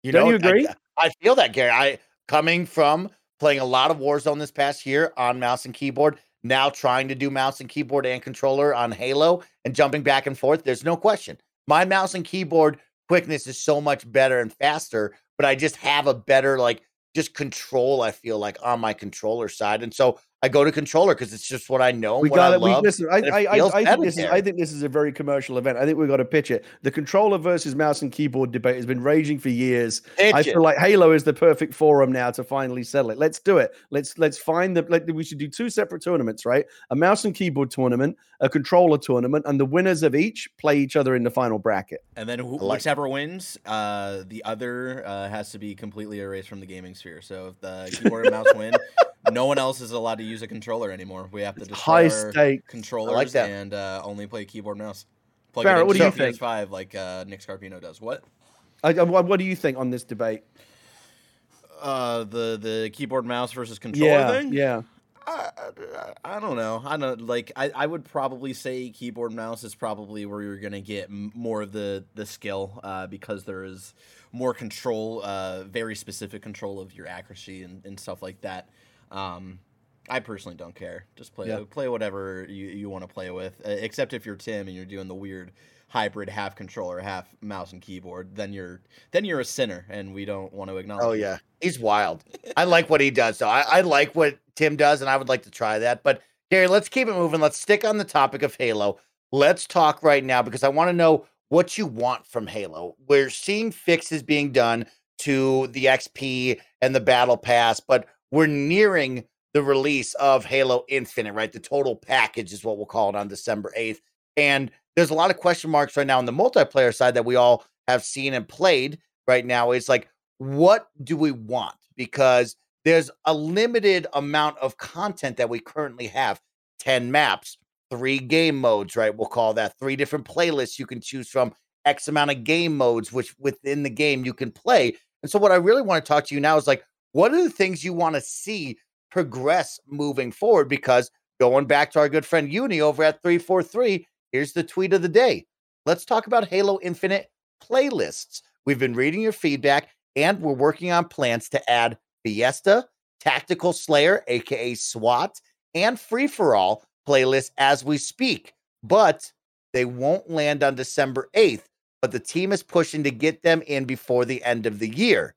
You Don't know, you agree? I, I feel that, Gary. I coming from playing a lot of Warzone this past year on mouse and keyboard now trying to do mouse and keyboard and controller on Halo and jumping back and forth, there's no question. My mouse and keyboard quickness is so much better and faster, but I just have a better like just control, I feel like on my controller side. And so I go to controller because it's just what I know. We got it. We, listen, I, I, I, I think this is, I think this is a very commercial event. I think we've got to pitch it. The controller versus mouse and keyboard debate has been raging for years. Pitch I feel it. like Halo is the perfect forum now to finally settle it. Let's do it. Let's let's find the. Let, we should do two separate tournaments, right? A mouse and keyboard tournament, a controller tournament, and the winners of each play each other in the final bracket. And then wh- like whichever wins, uh, the other uh, has to be completely erased from the gaming sphere. So if the keyboard and mouse win no one else is allowed to use a controller anymore. We have to destroy high stake controllers like and uh, only play keyboard mouse. Plug Barrett, what do you think? PS5 like uh, Nick Scarpino does. What? I, I, what do you think on this debate? Uh, the the keyboard mouse versus controller yeah, thing. Yeah. I, I, I don't know. I don't like. I, I would probably say keyboard mouse is probably where you're gonna get m- more of the the skill uh, because there is more control, uh, very specific control of your accuracy and, and stuff like that. Um, I personally don't care. Just play Yeah. play whatever you, you want to play with, uh, except if you're Tim and you're doing the weird hybrid half controller, half mouse and keyboard. Then you're then you're a sinner, and we don't want to acknowledge. Oh it. yeah, he's wild. I like what he does, though. I, I like what Tim does, and I would like to try that. But Gary, let's keep it moving. Let's stick on the topic of Halo. Let's talk right now because I want to know what you want from Halo. We're seeing fixes being done to the XP and the Battle Pass, but we're nearing the release of Halo Infinite, right? The total package is what we'll call it on December 8th. And there's a lot of question marks right now on the multiplayer side that we all have seen and played right now. It's like, what do we want? Because there's a limited amount of content that we currently have 10 maps, three game modes, right? We'll call that three different playlists you can choose from, X amount of game modes, which within the game you can play. And so, what I really want to talk to you now is like, what are the things you want to see progress moving forward? Because going back to our good friend Uni over at 343, here's the tweet of the day. Let's talk about Halo Infinite playlists. We've been reading your feedback and we're working on plans to add Fiesta, Tactical Slayer, aka SWAT, and Free for All playlists as we speak. But they won't land on December 8th, but the team is pushing to get them in before the end of the year.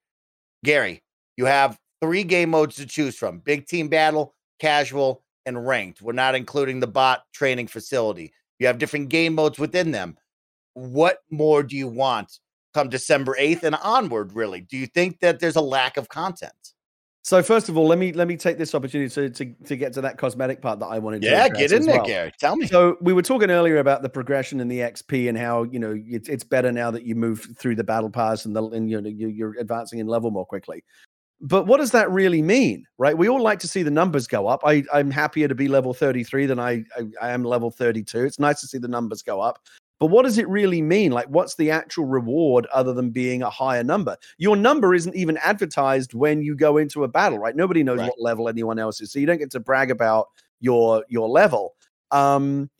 Gary, you have three game modes to choose from big team battle, casual, and ranked. We're not including the bot training facility. You have different game modes within them. What more do you want come December 8th and onward, really? Do you think that there's a lack of content? So first of all, let me let me take this opportunity to to, to get to that cosmetic part that I wanted to Yeah, address get in there, well. Gary. Tell me. So we were talking earlier about the progression and the XP and how you know it's it's better now that you move through the battle pass and the and you know you're advancing in level more quickly. But what does that really mean, right? We all like to see the numbers go up. I, I'm happier to be level 33 than I, I I am level 32. It's nice to see the numbers go up. But what does it really mean? Like, what's the actual reward other than being a higher number? Your number isn't even advertised when you go into a battle, right? Nobody knows Right. what level anyone else is, so you don't get to brag about your your level. Um,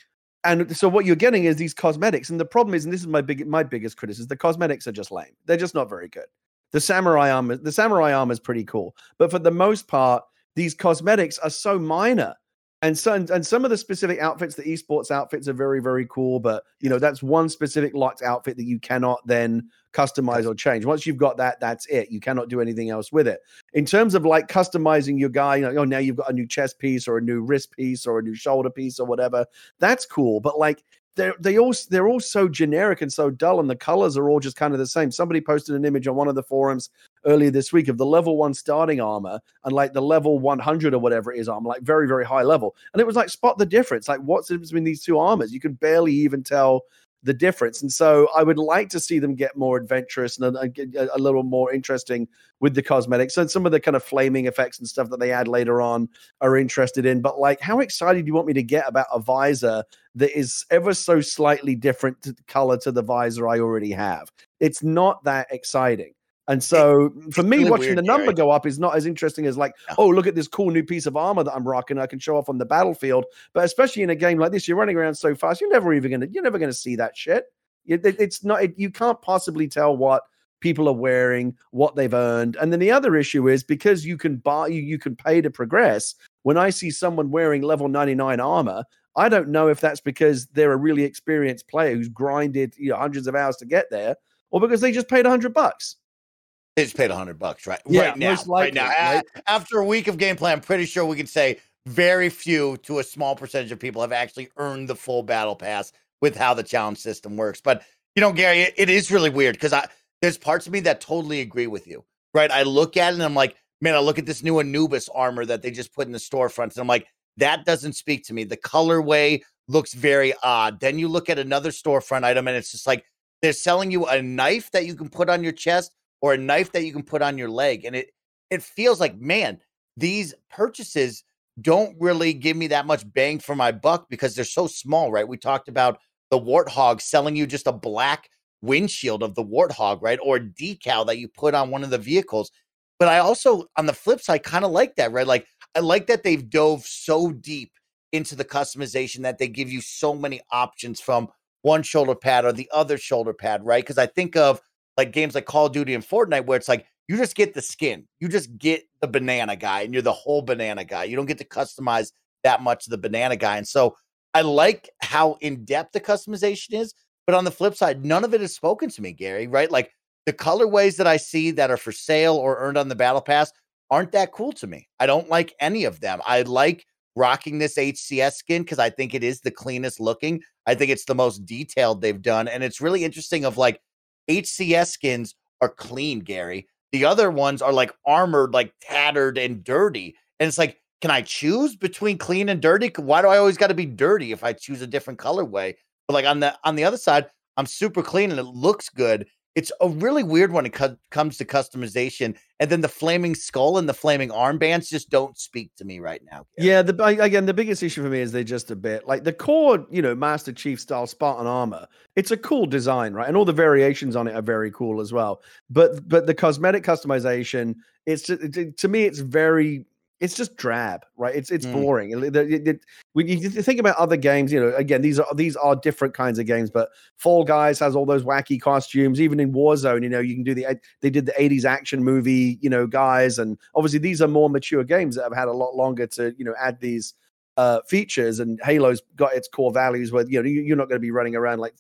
and so what you're getting is these cosmetics, and the problem is, and this is my big my biggest criticism: the cosmetics are just lame. They're just not very good. The samurai armor, the samurai armor is pretty cool, but for the most part, these cosmetics are so minor. And so, and some of the specific outfits, the esports outfits are very, very cool. But you know, that's one specific locked outfit that you cannot then customize or change. Once you've got that, that's it. You cannot do anything else with it. In terms of like customizing your guy, you know, oh, now you've got a new chest piece or a new wrist piece or a new shoulder piece or whatever. That's cool. But like they're they all they're all so generic and so dull, and the colors are all just kind of the same. Somebody posted an image on one of the forums earlier this week of the level one starting armor and like the level 100 or whatever it is armor, like very very high level, and it was like spot the difference. Like what's the difference between these two armors? You can barely even tell the difference. And so I would like to see them get more adventurous and uh, a, a, uh, a little more interesting with the cosmetics and some of the kind of flaming effects and stuff that they add later on are interested in. But like, how excited do you want me to get about a visor that is ever so slightly different to color to the visor I already have? It's not that exciting. And so for me, watching the number go up is not as interesting as like, No. oh, look at this cool new piece of armor that I'm rocking. I can show off on the battlefield. But especially in a game like this, you're running around so fast, you're never even gonna, you're never gonna see that shit. It- it- it's not, it, you can't possibly tell what people are wearing, what they've earned. And then the other issue is because you can buy, you, you can pay to progress. When I see someone wearing level 99 armor, I don't know if that's because they're a really experienced player who's grinded you know, hundreds of hours to get there, or because they just paid a hundred bucks. They just paid a hundred bucks, right? Yeah, right now. most right now. right? After a week of gameplay, I'm pretty sure we can say very few to a small percentage of people have actually earned the full battle pass with how the challenge system works. But you know, Gary, it, it is really weird because I there's parts of me that totally agree with you. Right. I look at it and I'm like, man, I look at this new Anubis armor that they just put in the storefronts, and I'm like, that doesn't speak to me. The colorway looks very odd. Then you look at another storefront item, and it's just like they're selling you a knife that you can put on your chest or a knife that you can put on your leg. And it it feels like, man, these purchases don't really give me that much bang for my buck because they're so small, right? We talked about the warthog selling you just a black windshield of the warthog, right? Or decal that you put on one of the vehicles. But I also, on the flip side, kind of like that, right? Like I like that they've dove so deep into the customization that they give you so many options from one shoulder pad or the other shoulder pad, right? Because I think of like games like Call of Duty and Fortnite where it's like you just get the skin, you just get the banana guy, and you're the whole banana guy. You don't get to customize that much of the banana guy. And so I like how in depth the customization is, but on the flip side, none of it is spoken to me, Gary, right? Like the colorways that I see that are for sale or earned on the battle pass aren't that cool to me. I don't like any of them. I like rocking this HCS skin because I think it is the cleanest looking. I think it's the most detailed they've done. And it's really interesting of like HCS skins are clean, Gary. The other ones are like armored, like tattered and dirty. And it's like, can I choose between clean and dirty? Why do I always got to be dirty if I choose a different colorway? But like on the on the other side, I'm super clean and it looks good it's a really weird when it co- comes to customization. And then the flaming skull and the flaming armbands just don't speak to me right now. Gary. Yeah, the again, the biggest issue for me is they're just a bit like the core, you know, Master Chief style Spartan armor. It's a cool design, right? And all the variations on it are very cool as well. But but the cosmetic customization, it's it, to me, it's very it's just drab, right? It's it's mm. boring. It, it, it, when you think about other games, you know, again, these are these are different kinds of games. But Fall Guys has all those wacky costumes. Even in Warzone, you know, you can do the they did the '80s action movie, you know, guys, and obviously these are more mature games that have had a lot longer to you know add these uh, features. And Halo's got its core values where you know you're not going to be running around like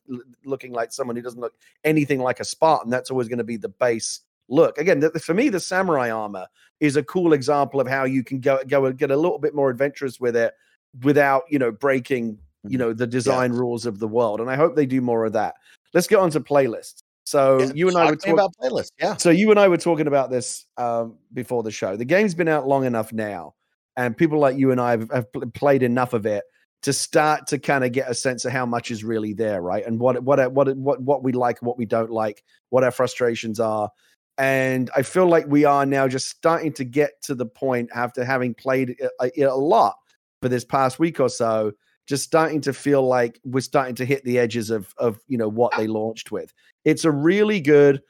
looking like someone who doesn't look anything like a Spartan. That's always going to be the base look. Again, the, for me, the samurai armor is a cool example of how you can go go and get a little bit more adventurous with it without you know breaking you mm-hmm. know the design yeah. rules of the world. And I hope they do more of that. Let's get on to playlists. So yeah, you and I were talking about playlists. Yeah. So you and I were talking about this um, before the show. The game's been out long enough now, and people like you and I have, have played enough of it to start to kind of get a sense of how much is really there, right? And what what what what what we like, what we don't like, what our frustrations are, and I feel like we are now just starting to get to the point after having played it uh, a, a lot for this past week or so, just starting to feel like we're starting to hit the edges of of you know what they launched with. It's a really good,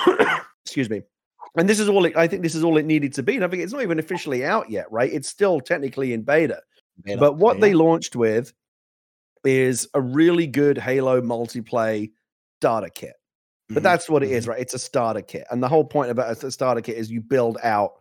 excuse me, and this is all it, I think this is all it needed to be. And I think it's not even officially out yet, right? It's still technically in beta. beta but what they launched with is a really good Halo multiplayer data kit. But mm-hmm. that's what it is, mm-hmm. right? It's a starter kit. And the whole point about a starter kit is you build out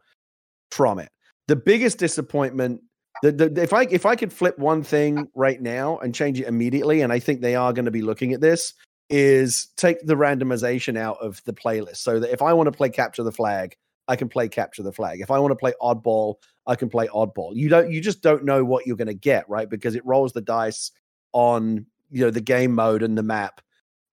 from it. The biggest disappointment the, the, if I if I could flip one thing right now and change it immediately, and I think they are going to be looking at this, is take the randomization out of the playlist so that if I want to play capture the flag, I can play capture the flag. If I want to play oddball, I can play oddball. You don't you just don't know what you're going to get, right? Because it rolls the dice on you know the game mode and the map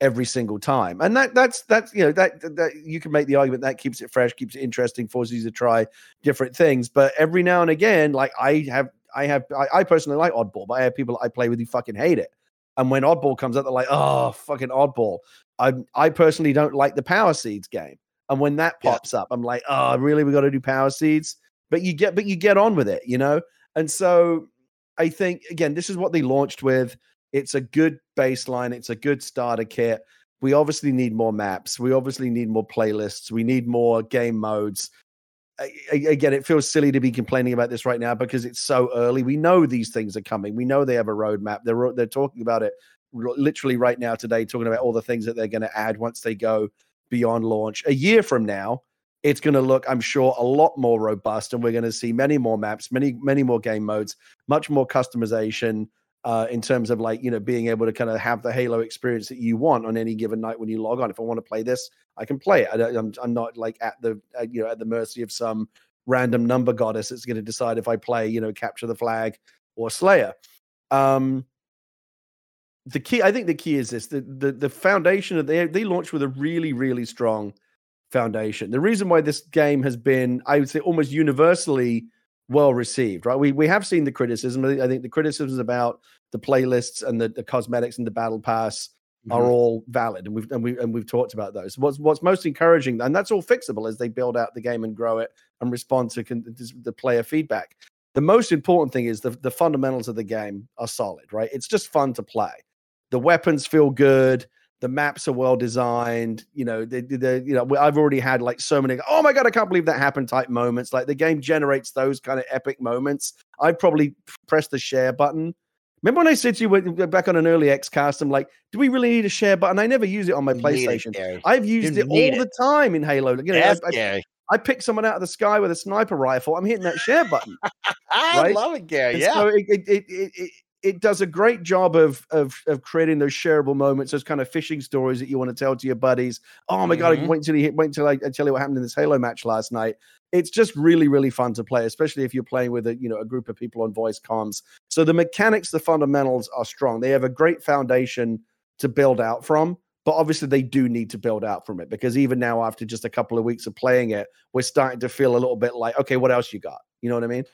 every single time. And that that's that's you know that that you can make the argument that keeps it fresh, keeps it interesting, forces you to try different things. But every now and again, like I have I have I, I personally like oddball, but I have people I play with who fucking hate it. And when oddball comes out, they're like, oh fucking oddball. I I personally don't like the power seeds game. And when that pops yeah. up, I'm like, oh, really? We got to do power seeds. But you get, but you get on with it, you know. And so I think again, this is what they launched with. It's a good baseline. It's a good starter kit. We obviously need more maps. We obviously need more playlists. We need more game modes. Again, it feels silly to be complaining about this right now because it's so early. We know these things are coming. We know they have a roadmap. They're they're talking about it literally right now today, talking about all the things that they're going to add once they go beyond launch. A year from now, it's going to look, I'm sure, a lot more robust, and we're going to see many more maps, many many more game modes, much more customization, uh, in terms of like you know being able to kind of have the Halo experience that you want on any given night when you log on. If I want to play this, I can play it. I, am I'm not like at the uh, you know at the mercy of some random number goddess that's going to decide if I play you know capture the flag or Slayer. Um, the key, I think, the key is this: the the the foundation of they they launched with a really really strong foundation. The reason why this game has been, I would say, almost universally well received, right? We we have seen the criticism. I think the criticisms about the playlists and the, the cosmetics and the battle pass mm-hmm. are all valid, and we've and we and we've talked about those. What's what's most encouraging, and that's all fixable as they build out the game and grow it and respond to con- the player feedback. The most important thing is the the fundamentals of the game are solid, right? It's just fun to play. The weapons feel good. The maps are well designed. You know, the, the, the you know I've already had like so many. Oh my god, I can't believe that happened type moments. Like the game generates those kind of epic moments. I probably pressed the share button. Remember when I said to you uh, back on an early XCast, I'm like, do we really need a share button? I never use it on my You PlayStation. It, I've used You it all need the time in Halo. You know, I- I, I pick someone out of the sky with a sniper rifle. I'm hitting that share button. I right? love it, Gary. And Yeah. So it, it, it, it, does a great job of, of of creating those shareable moments, those kind of fishing stories that you want to tell to your buddies. Oh my god! Mhm. Wait until you wait until I, I tell you what happened in this Halo match last night. It's just really really fun to play, especially if you're playing with a you know a group of people on voice comms. So the mechanics, the fundamentals are strong. They have a great foundation to build out from. But obviously, they do need to build out from it because even now, after just a couple of weeks of playing it, we're starting to feel a little bit like, okay, what else you got? You know what I mean?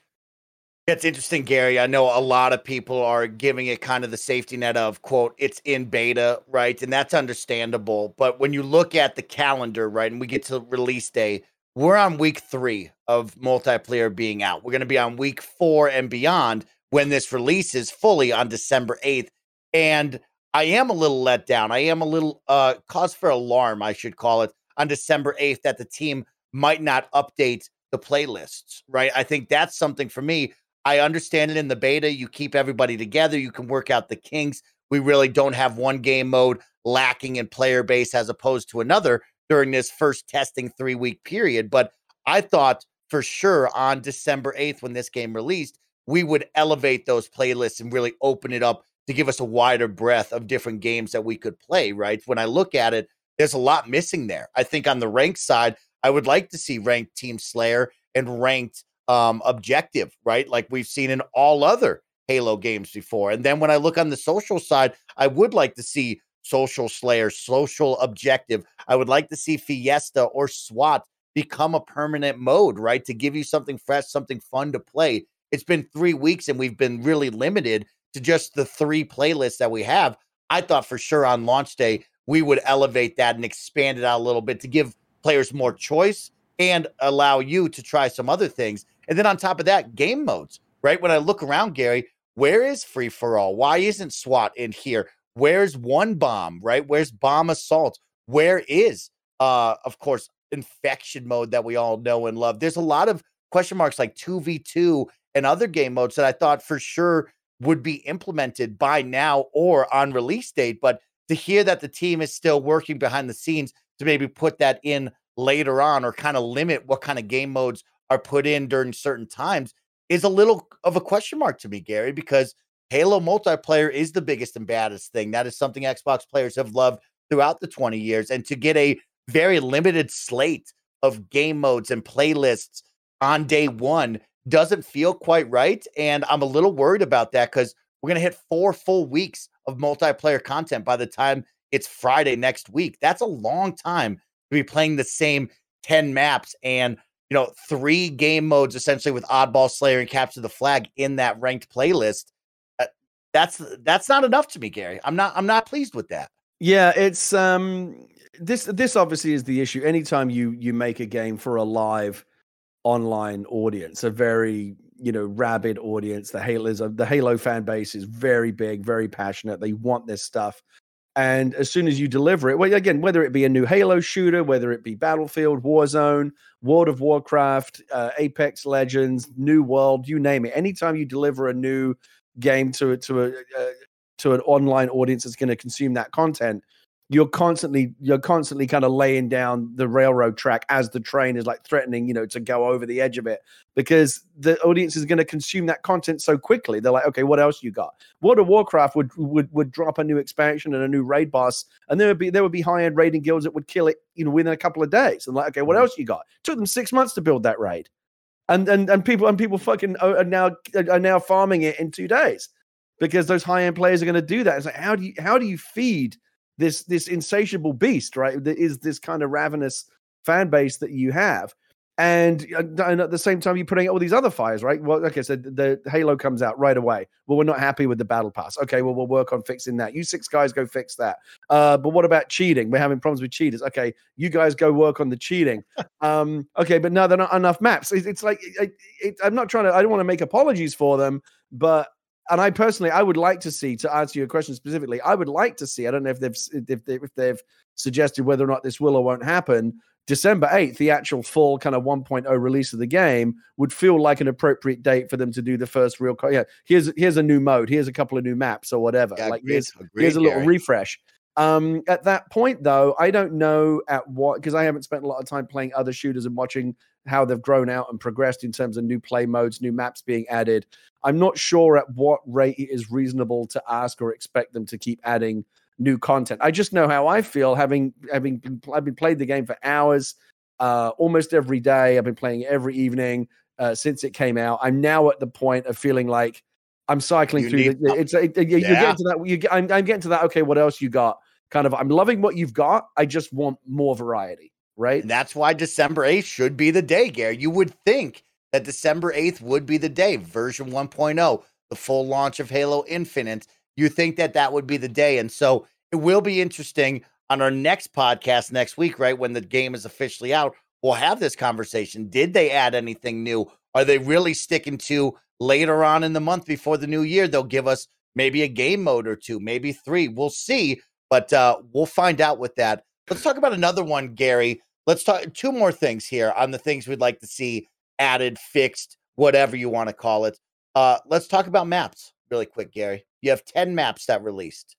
It's interesting, Gary. I know a lot of people are giving it kind of the safety net of quote, it's in beta, right? And that's understandable. But when you look at the calendar, right, and we get to release day, we're on week three of multiplayer being out. We're going to be on week four and beyond when this releases fully on December 8th. And I am a little let down. I am a little uh cause for alarm, I should call it, on December 8th that the team might not update the playlists, right? I think that's something for me. I understand it in the beta. You keep everybody together, you can work out the kinks. We really don't have one game mode lacking in player base as opposed to another during this first testing three week period. But I thought for sure on December 8th, when this game released, we would elevate those playlists and really open it up to give us a wider breadth of different games that we could play, right? When I look at it, there's a lot missing there. I think on the ranked side, I would like to see ranked Team Slayer and ranked um, objective, right? Like we've seen in all other Halo games before. And then when I look on the social side, I would like to see social Slayer, social objective. I would like to see Fiesta or SWAT become a permanent mode, right? To give you something fresh, something fun to play. It's been three weeks and we've been really limited to just the three playlists that we have. I thought for sure on launch day, we would elevate that and expand it out a little bit to give players more choice and allow you to try some other things. And then on top of that, game modes, right? When I look around, Gary, where is free for all? Why isn't SWAT in here? Where's one bomb, right? Where's bomb assault? Where is, uh, of course, infection mode that we all know and love? There's a lot of question marks like 2v2 and other game modes that I thought for sure would be implemented by now or on release date. But to hear that the team is still working behind the scenes to maybe put that in later on or kind of limit what kind of game modes are put in during certain times is a little of a question mark to me, Gary, because Halo multiplayer is the biggest and baddest thing. That is something Xbox players have loved throughout the 20 years. And to get a very limited slate of game modes and playlists on day one doesn't feel quite right. And I'm a little worried about that because we're going to hit four full weeks of multiplayer content by the time it's Friday next week. That's a long time to be playing the same 10 maps and you know three game modes essentially with oddball slayer and capture the flag in that ranked playlist uh, that's that's not enough to me gary i'm not i'm not pleased with that Yeah, it's um this this obviously is the issue. Anytime you you make a game for a live online audience, a very you know rabid audience, the Halo's the Halo fan base is very big, very passionate. They want this stuff. And as soon as you deliver it, well, again, whether it be a new Halo shooter, whether it be Battlefield, Warzone, World of Warcraft, uh, Apex Legends, New World, you name it. Anytime you deliver a new game to to a uh, to an online audience that's going to consume that content, you're constantly you're constantly kind of laying down the railroad track as the train is like threatening, you know, to go over the edge of it because the audience is going to consume that content so quickly. They're like, okay, what else you got? World of Warcraft would would would drop a new expansion and a new raid boss, and there would be there would be high end raiding guilds that would kill it, you know, within a couple of days. And like, okay, what mm. else you got? took them six months to build that raid, and and and people and people fucking are now are now farming it in two days because those high end players are going to do that. It's like how do you how do you feed this this insatiable beast, right? That is this kind of ravenous fan base that you have. And, uh, and at the same time, you're putting out all these other fires, right? Well, okay, so the Halo comes out right away. Well, we're not happy with the battle pass. Okay, well, we'll work on fixing that. You six guys go fix that. Uh, but what about cheating? We're having problems with cheaters. Okay, you guys go work on the cheating. um, okay, but no, they're not enough maps. It's, it's like it, it, I'm not trying to. I don't want to make apologies for them, but and I personally, I would like to see to answer your question specifically. I would like to see. I don't know if they've if they if they've suggested whether or not this will or won't happen. December 8th, the actual full kind of 1.0 release of the game would feel like an appropriate date for them to do the first real. Co- yeah, here's here's a new mode. Here's a couple of new maps or whatever. Yeah, like agreed, here's agreed, here's a little Gary. refresh. Um, at that point, though, I don't know at what because I haven't spent a lot of time playing other shooters and watching how they've grown out and progressed in terms of new play modes, new maps being added. I'm not sure at what rate it is reasonable to ask or expect them to keep adding new content. I just know how I feel having having been, I've been played the game for hours, uh, almost every day. I've been playing every evening uh, since it came out. I'm now at the point of feeling like I'm cycling You through. need The, it's it, you, you Yeah. get to that. You get, I'm, I'm getting to that. Okay, what else you got? Kind of. I'm loving what you've got. I just want more variety. Right. And that's why December 8th should be the day, Gary. You would think that December 8th would be the day, version 1.0, the full launch of Halo Infinite. You think that that would be the day. And so it will be interesting on our next podcast next week, right? When the game is officially out, we'll have this conversation. Did they add anything new? Are they really sticking to later on in the month before the new year? They'll give us maybe a game mode or two, maybe three. We'll see, but uh, we'll find out with that. Let's talk about another one, Gary. Let's talk two more things here on the things we'd like to see added, fixed, whatever you want to call it. Uh, let's talk about maps really quick, Gary. You have 10 maps that released.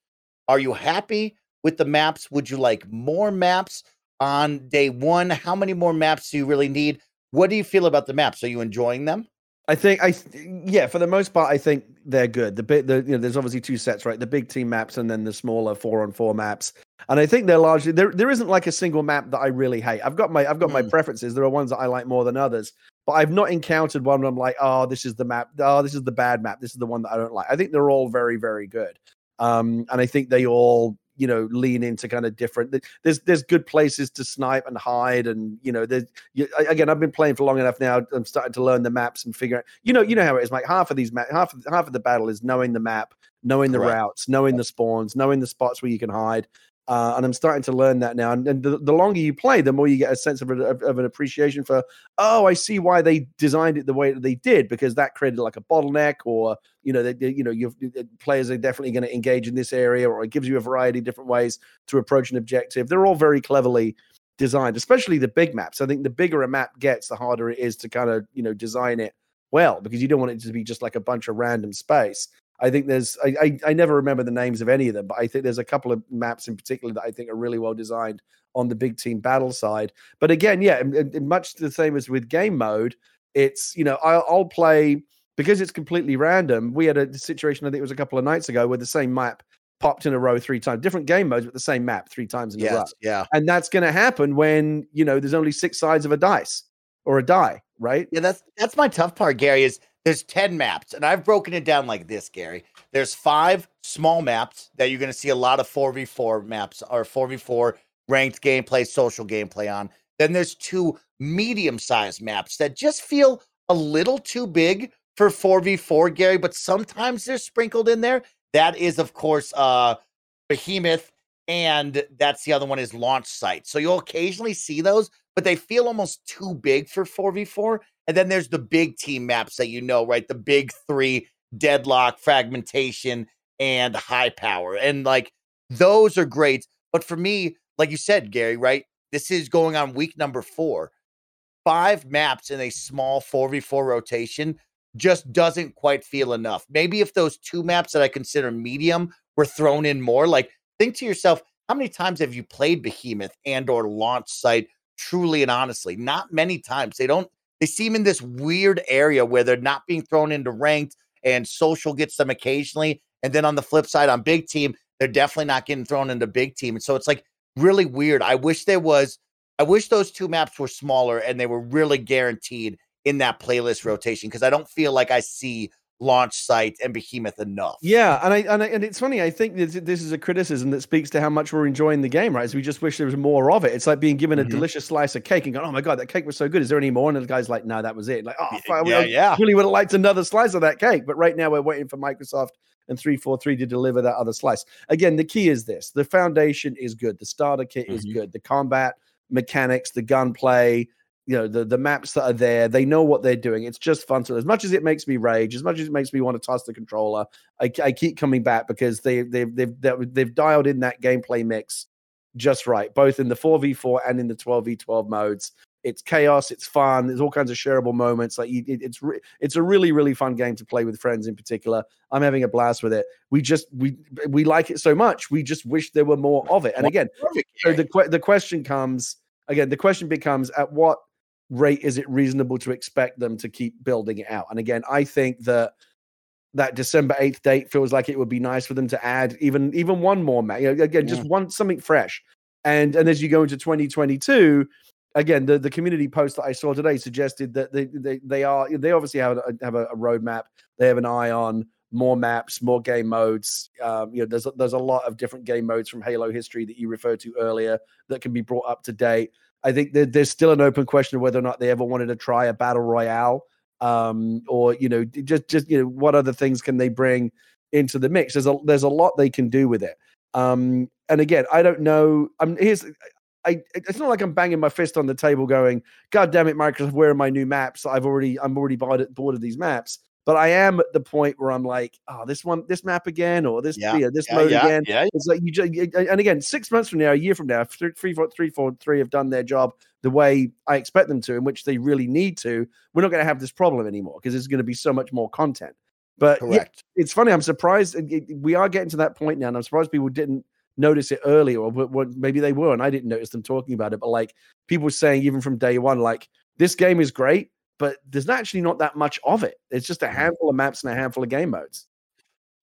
Are you happy with the maps? Would you like more maps on day one? How many more maps do you really need? What do you feel about the maps? Are you enjoying them? I think I yeah, for the most part, I think they're good. The bit the you know, there's obviously two sets, right? The big team maps and then the smaller four on four maps. And I think they're largely there. There isn't like a single map that I really hate. I've got my I've got my Mm. preferences. There are ones that I like more than others, but I've not encountered one where I'm like, oh, this is the map. Oh, this is the bad map. This is the one that I don't like. I think they're all very very good. Um, and I think they all you know lean into kind of different. There's there's good places to snipe and hide, and you know there's you, again, I've been playing for long enough now. I'm starting to learn the maps and figure out. You know, you know how it is. Like half of these map, half of, half of the battle is knowing the map, knowing the routes, knowing the spawns, knowing the spots where you can hide. Uh, and I'm starting to learn that now. And, and the, the longer you play, the more you get a sense of, a, of, an appreciation for. Oh, I see why they designed it the way that they did because that created like a bottleneck, or you know, they, they- you know, you've players are definitely going to engage in this area, or it gives you a variety of different ways to approach an objective. They're all very cleverly designed, especially the big maps. I think the bigger a map gets, the harder it is to kind of you know design it well because you don't want it to be just like a bunch of random space. I think there's I, I I never remember the names of any of them, but I think there's a couple of maps in particular that I think are really well designed on the big team battle side. But again, yeah, much the same as with game mode, it's you know I'll, I'll play because it's completely random. We had a situation I think it was a couple of nights ago where the same map popped in a row three times, different game modes, but the same map three times in a row Yes. Yeah. and that's going to happen when you know there's only six sides of a dice or a die right Yeah, that's that's my tough part, Gary. Is there's ten maps, and I've broken it down like this, Gary. There's five small maps that you're going to see a lot of four v four maps or four v four ranked gameplay, social gameplay on. Then there's two medium sized maps that just feel a little too big for four v four, Gary. But sometimes they're sprinkled in there. That is, of course, uh, Behemoth, and that's the other one is Launch Site. So you'll occasionally see those, but they feel almost too big for four v four. And then there's the big team maps that you know, right? The big three deadlock, fragmentation, and high power. And like those are great. But for me, like you said, Gary, right? This is going on week number four. Five maps in a small 4v4 rotation just doesn't quite feel enough. Maybe if those two maps that I consider medium were thrown in more, like think to yourself, how many times have you played Behemoth and or launch site truly and honestly? Not many times. They don't they seem in this weird area where they're not being thrown into ranked and social gets them occasionally. And then on the flip side, on big team, they're definitely not getting thrown into big team. And so it's like really weird. I wish there was, I wish those two maps were smaller and they were really guaranteed in that playlist rotation because I don't feel like I see launch site and behemoth enough. yeah and i and, I, and it's funny i think this, this is a criticism that speaks to how much we're enjoying the game right? So we just wish there was more of it. It's like being given a Mhm. delicious slice of cake and going oh my god that cake was so good. Is there any more? And the guy's like no that was it. Like oh yeah, I yeah. really would have liked another slice of that cake. But right now we're waiting for microsoft and 343 to deliver that other slice. Again the key is this the foundation is good. The starter kit is Mhm. good. The combat mechanics the gunplay you know the the maps that are there they know what they're doing. It's just fun to as much as it makes me rage as much as it makes me want to toss the controller i, I keep coming back because they they've, they've they've dialed in that gameplay mix just right both in the 4v4 and in the 12v12 modes. It's chaos it's fun there's all kinds of shareable moments like it, it's re- it's a really really fun game to play with friends in particular. I'm having a blast with it. We just we we like it so much we just wish there were more of it. And again so the, the question comes again the question becomes at what rate is it reasonable to expect them to keep building it out? And again, I think that that December 8th date feels like it would be nice for them to add even even one more match. You know, again, just one something fresh. And and as you go into 2022, again, the, the community post that I saw today suggested that they they, they are they obviously have a, have a, a roadmap. They have an eye on more maps, more game modes. Um, you know, there's a, there's a lot of different game modes from Halo history that you referred to earlier that can be brought up to date. I think there's still an open question of whether or not they ever wanted to try a battle royale, um, or you know, just just you know, what other things can they bring into the mix? There's a there's a lot they can do with it. Um, and again, I don't know. I'm here's. I, it's not like I'm banging my fist on the table, going, "God damn it, Microsoft! Where are my new maps? I've already, I'm already bought it, bored of these maps." But I am at the point where I'm like, oh, this one, this map again, or this, yeah, yeah this yeah, mode yeah, again. Yeah. It's like you just, and again, six months from now, a year from now, three, three, four, three, four, three have done their job the way I expect them to, in which they really need to. We're not going to have this problem anymore because there's going to be so much more content. But Correct. it's funny. I'm surprised we are getting to that point now, and I'm surprised people didn't notice it earlier, or maybe they were, and I didn't notice them talking about it. But like people saying, even from day one, like this game is great but there's actually not that much of it. It's just a mm. handful of maps and a handful of game modes.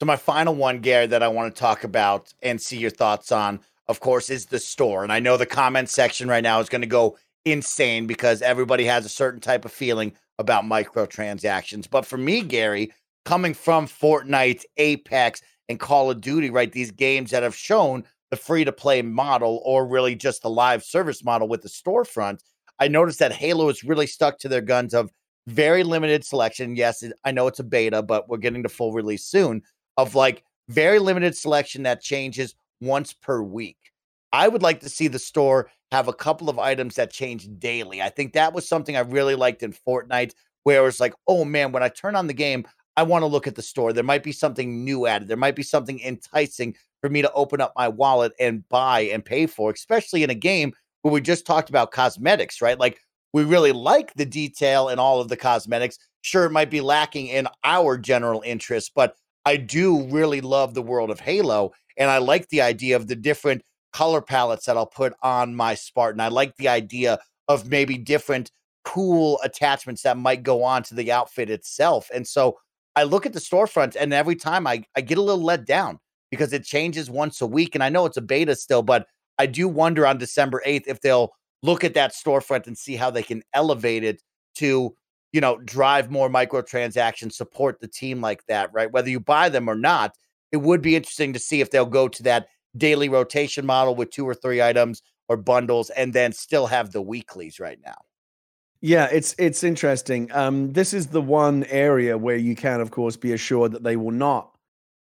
So my final one, Gary, that I want to talk about and see your thoughts on, of course, is the store. And I know the comment section right now is going to go insane because everybody has a certain type of feeling about microtransactions. But for me, Gary, coming from Fortnite, Apex, and Call of Duty, right? These games that have shown the free to play model or really just the live service model with the storefront I noticed that Halo is really stuck to their guns of very limited selection. Yes, I know it's a beta, but we're getting to full release soon of like very limited selection that changes once per week. I would like to see the store have a couple of items that change daily. I think that was something I really liked in Fortnite, where it was like, oh man, when I turn on the game, I want to look at the store. There might be something new added. There might be something enticing for me to open up my wallet and buy and pay for, especially in a game we just talked about cosmetics, right? Like we really like the detail and all of the cosmetics. Sure, it might be lacking in our general interest, but I do really love the world of Halo. And I like the idea of the different color palettes that I'll put on my Spartan. I like the idea of maybe different cool attachments that might go on to the outfit itself. And so I look at the storefront and every time I, I get a little let down because it changes once a week. And I know it's a beta still, but I do wonder on December 8th if they'll look at that storefront and see how they can elevate it to, you know, drive more microtransactions, support the team like that, right? Whether you buy them or not, it would be interesting to see if they'll go to that daily rotation model with two or three items or bundles and then still have the weeklies right now. Yeah, it's it's interesting. Um, this is the one area where you can, of course, be assured that they will not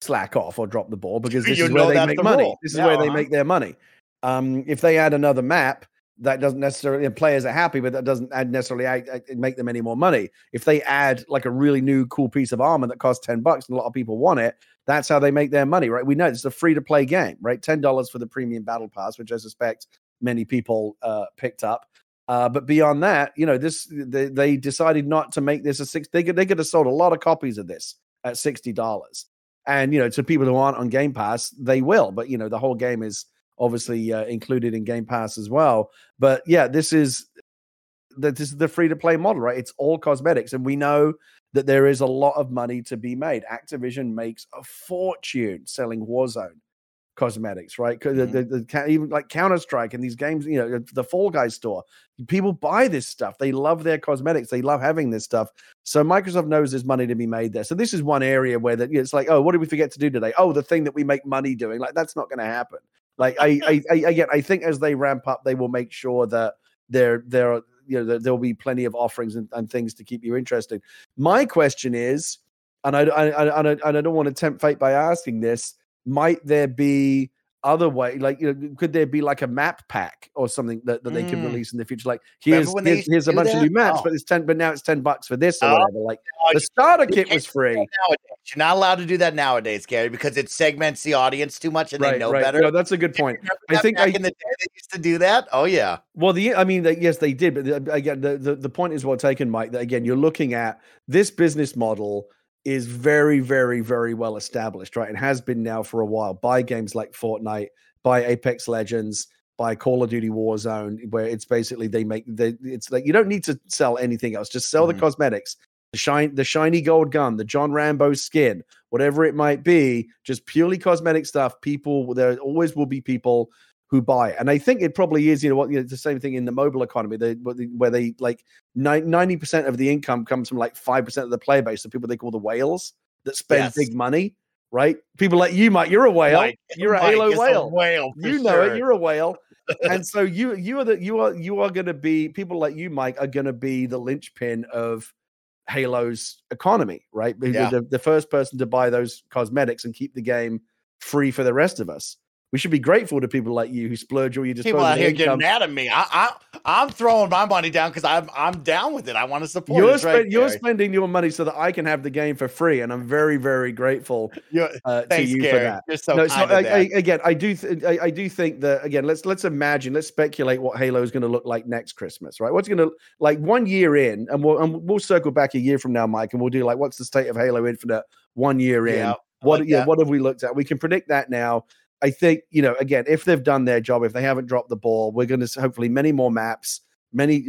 slack off or drop the ball because this you is where they make the money. Rule. This is yeah, where uh-huh. they make their money. Um, if they add another map, that doesn't necessarily players are happy, but that doesn't add necessarily make them any more money. If they add like a really new cool piece of armor that costs ten bucks and a lot of people want it, that's how they make their money, right? We know it's a free to play game, right? Ten dollars for the premium battle pass, which I suspect many people uh, picked up. Uh, but beyond that, you know, this they, they decided not to make this a six. They could they could have sold a lot of copies of this at sixty dollars, and you know, to people who aren't on Game Pass, they will. But you know, the whole game is obviously uh, included in Game Pass as well. But yeah, this is that this is the free to play model, right? It's all cosmetics, and we know that there is a lot of money to be made. Activision makes a fortune selling Warzone cosmetics, right? Mm-hmm. The, the, the, even like Counter Strike and these games, you know, the Fall Guys store. People buy this stuff. They love their cosmetics. They love having this stuff. So Microsoft knows there's money to be made there. So this is one area where that you know, it's like, oh, what did we forget to do today? Oh, the thing that we make money doing. Like that's not going to happen. Like I, I, I, again, I think as they ramp up, they will make sure that there, there, are, you know, there will be plenty of offerings and, and things to keep you interested. My question is, and I, I, I, and I, and I don't want to tempt fate by asking this, might there be other way like you know could there be like a map pack or something that, that they can Mm. release in the future like here's here's, here's a bunch of new maps Oh. but it's 10 but now it's 10 bucks for this or Oh, whatever like Oh, the starter kit was free nowadays. You're not allowed to do that nowadays, Gary, because it segments the audience too much and they know right better. no, that's a good point I think back I- in the day they used to do that. Oh yeah, Well, the I mean, yes, they did, but again, the, the the point is well taken, Mike. That again, you're looking at this business model is very, very, very well established, right? And has been now for a while by games like Fortnite, by Apex Legends, by Call of Duty Warzone, where it's basically they make the it's like you don't need to sell anything else, just sell Mhm. the cosmetics, the shine, the shiny gold gun, the John Rambo skin, whatever it might be, just purely cosmetic stuff. People, there always will be people who buy it. And I think it probably is, you know, what you know, the same thing in the mobile economy, they, where they- like ninety percent of the income comes from like five percent of the player base, the people they call the whales that spend Yes. big money, right? People like you, Mike, you're a whale, Mike- you're a Mike Halo is a whale, whale you know sure. it, you're a whale. and so you you are the you are you are going to be people like you, Mike, are going to be the linchpin of Halo's economy, right? Yeah. The, the first person to buy those cosmetics and keep the game free for the rest of us. We should be grateful to people like you who splurge all your People out here income. getting mad at me. I, I I'm throwing my money down because I'm I'm down with it. I want to support. You're, It's right spend, you're spending your money so that I can have the game for free, and I'm very, very grateful uh, to you Gary. for that. You're so no, so I, I, again, I do, th- I, I do think that again. Let's let's imagine, let's speculate what Halo is going to look like next Christmas, right? What's going to like one year in, and we'll and we'll circle back a year from now, Mike, and we'll do like what's the state of Halo Infinite one year in? Yeah, what like yeah, that. what have we looked at? We can predict that now. I think you know again if they've done their job, if they haven't dropped the ball, we're going to hopefully many more maps, many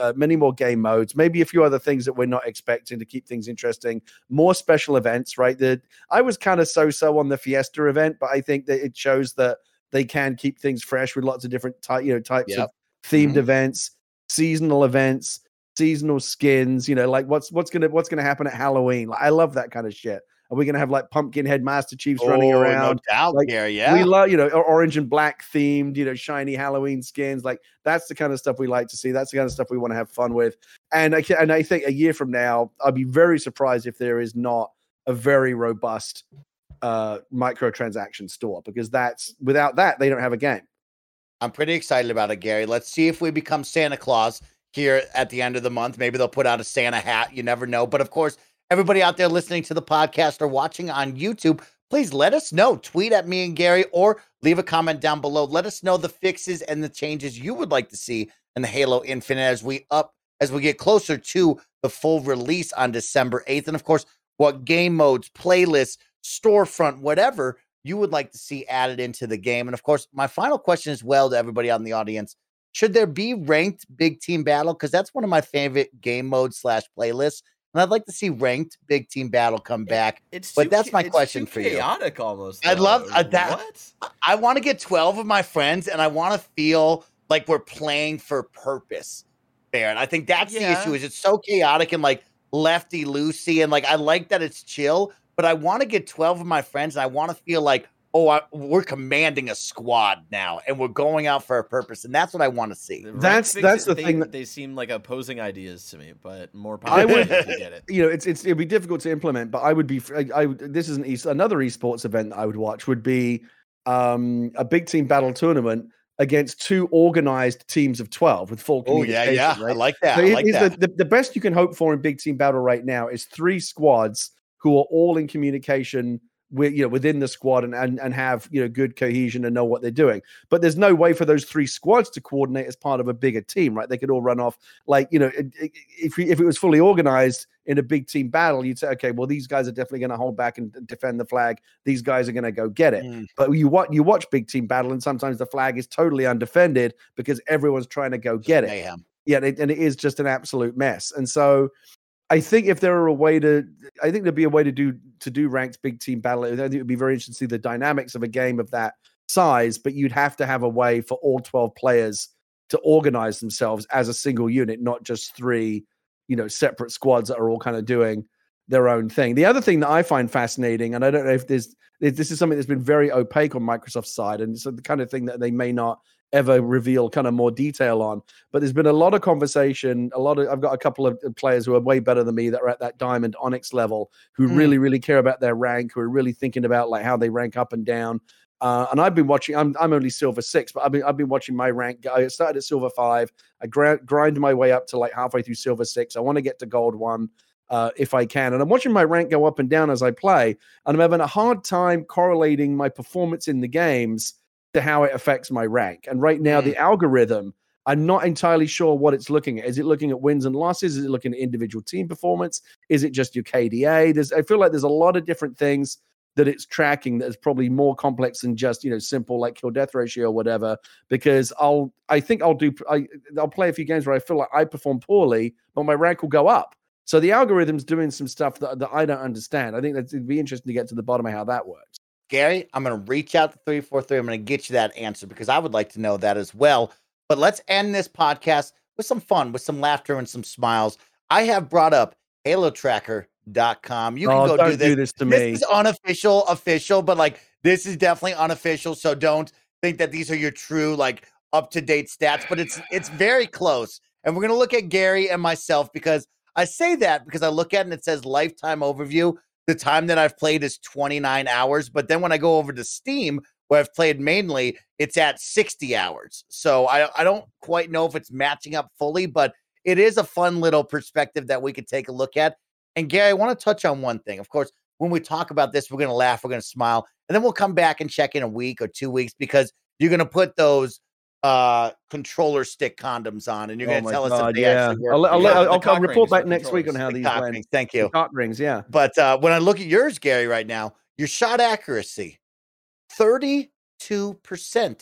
uh, many more game modes, maybe a few other things that we're not expecting to keep things interesting. More special events, right? The I was kind of so so on the Fiesta event, but I think that it shows that they can keep things fresh with lots of different type you know types Yep. of themed Mhm. events, seasonal events, seasonal skins. You know, like what's what's gonna what's gonna happen at Halloween? Like I love that kind of shit. Are we gonna have like pumpkin head Master Chiefs running Oh, around? No doubt, Like, Gary. Yeah. We love, you know, orange and black themed, you know, shiny Halloween skins. Like that's the kind of stuff we like to see. That's the kind of stuff we want to have fun with. And I and I think a year from now, I'd be very surprised if there is not a very robust uh microtransaction store because that's without that they don't have a game. I'm pretty excited about it, Gary. Let's see if we become Santa Claus here at the end of the month. Maybe they'll put out a Santa hat. You never know. But of course, everybody out there listening to the podcast or watching on YouTube, please let us know. Tweet at me and Gary or leave a comment down below. Let us know the fixes and the changes you would like to see in the Halo Infinite as we up as we get closer to the full release on December 8th. And of course, what game modes, playlists, storefront, whatever you would like to see added into the game. And of course, my final question as well to everybody in the audience should there be ranked big team battle? Because that's one of my favorite game modes slash playlists. And I'd like to see ranked big team battle come back. It's But too that's my question for you. Chaotic almost. I'd love- uh, that- What? I want to get 12 of my friends and I want to feel like we're playing for purpose there. And I think that's the issue is it's so chaotic and like lefty loosey and like I like that it's chill, but I want to get 12 of my friends and I want to feel like oh I, we're commanding a squad now and we're going out for a purpose and that's what I want to see. The That's- fix- that's the they, thing that- they seem like opposing ideas to me, but more I would- get it. you know, it's it's it'd be difficult to implement, but I would be. I, I would- this is an e- another esports event that I would watch would be um a big team battle tournament against two organized teams of twelve with full. Oh yeah, communication, yeah. I like that. So I like that. The, the, the best you can hope for in big team battle right now is three squads who are all in communication with you know within the squad and, and and have you know good cohesion and know what they're doing. But there's no way for those three squads to coordinate as part of a bigger team, right? They could all run off like you know if if it was fully organized in a big team battle, you'd say okay, well these guys are definitely going to hold back and defend the flag. These guys are going to go get it. Mm. But you watch you watch big team battle, and sometimes the flag is totally undefended because everyone's trying to go get it yeah, and it, and it is just an absolute mess. And so, I think if there were a way to, I think there'd be a way to do to do ranked big team battle. I think it would be very interesting to see the dynamics of a game of that size. But you'd have to have a way for all twelve players to organize themselves as a single unit, not just three, you know, separate squads that are all kind of doing their own thing. The other thing that I find fascinating, and I don't know if if this is something that's been very opaque on Microsoft's side, and it's the kind of thing that they may not ever reveal kind of more detail on. But there's been a lot of conversation. A lot of I've got a couple of players who are way better than me that are at that diamond onyx level who Hmm. really, really care about their rank, who are really thinking about like how they rank up and down. Uh, and I've been watching. I'm I'm only silver six, but I've been I've been watching my rank. I started at silver five. I grind grind my way up to like halfway through silver six. I want to get to gold one uh, if I can. And I'm watching my rank go up and down as I play, and I'm having a hard time correlating my performance in the games to how it affects my rank. And right now, Mm. the algorithm. I'm not entirely sure what it's looking at. Is it looking at wins and losses? Is it looking at individual team performance? Is it just your KDA? There's, I feel like there's a lot of different things that it's tracking that is probably more complex than just you know simple like kill death ratio or whatever because i'll i think i'll do I, i'll play a few games where i feel like i perform poorly but my rank will go up so the algorithm's doing some stuff that, that i don't understand i think that it'd be interesting to get to the bottom of how that works Gary, I'm going to reach out to 343. I'm going to get you that answer because I would like to know that as well. But let's end this podcast with some fun, with some laughter and some smiles. I have brought up halotracker.com. You can oh, go do this. do this to this me is unofficial, official, but like this is definitely unofficial. So don't think that these are your true, like up to date stats, but it's it's very close. And we're gonna look at Gary and myself because I say that because I look at it and it says lifetime overview. The time that I've played is 29 hours, but then when I go over to Steam, where I've played mainly, it's at 60 hours. So I, I don't quite know if it's matching up fully, but it is a fun little perspective that we could take a look at. And Gary, I want to touch on one thing. Of course, when we talk about this, we're going to laugh, we're going to smile, and then we'll come back and check in a week or two weeks because you're going to put those uh controller stick condoms on and you're Oh going to tell us if they yeah. actually work. I'll, I'll, Yeah, I'll, I'll, report back next week on how The these went rings, Thank you. cock rings yeah But uh, when I look at yours, Gary, right now, your shot accuracy, 32%,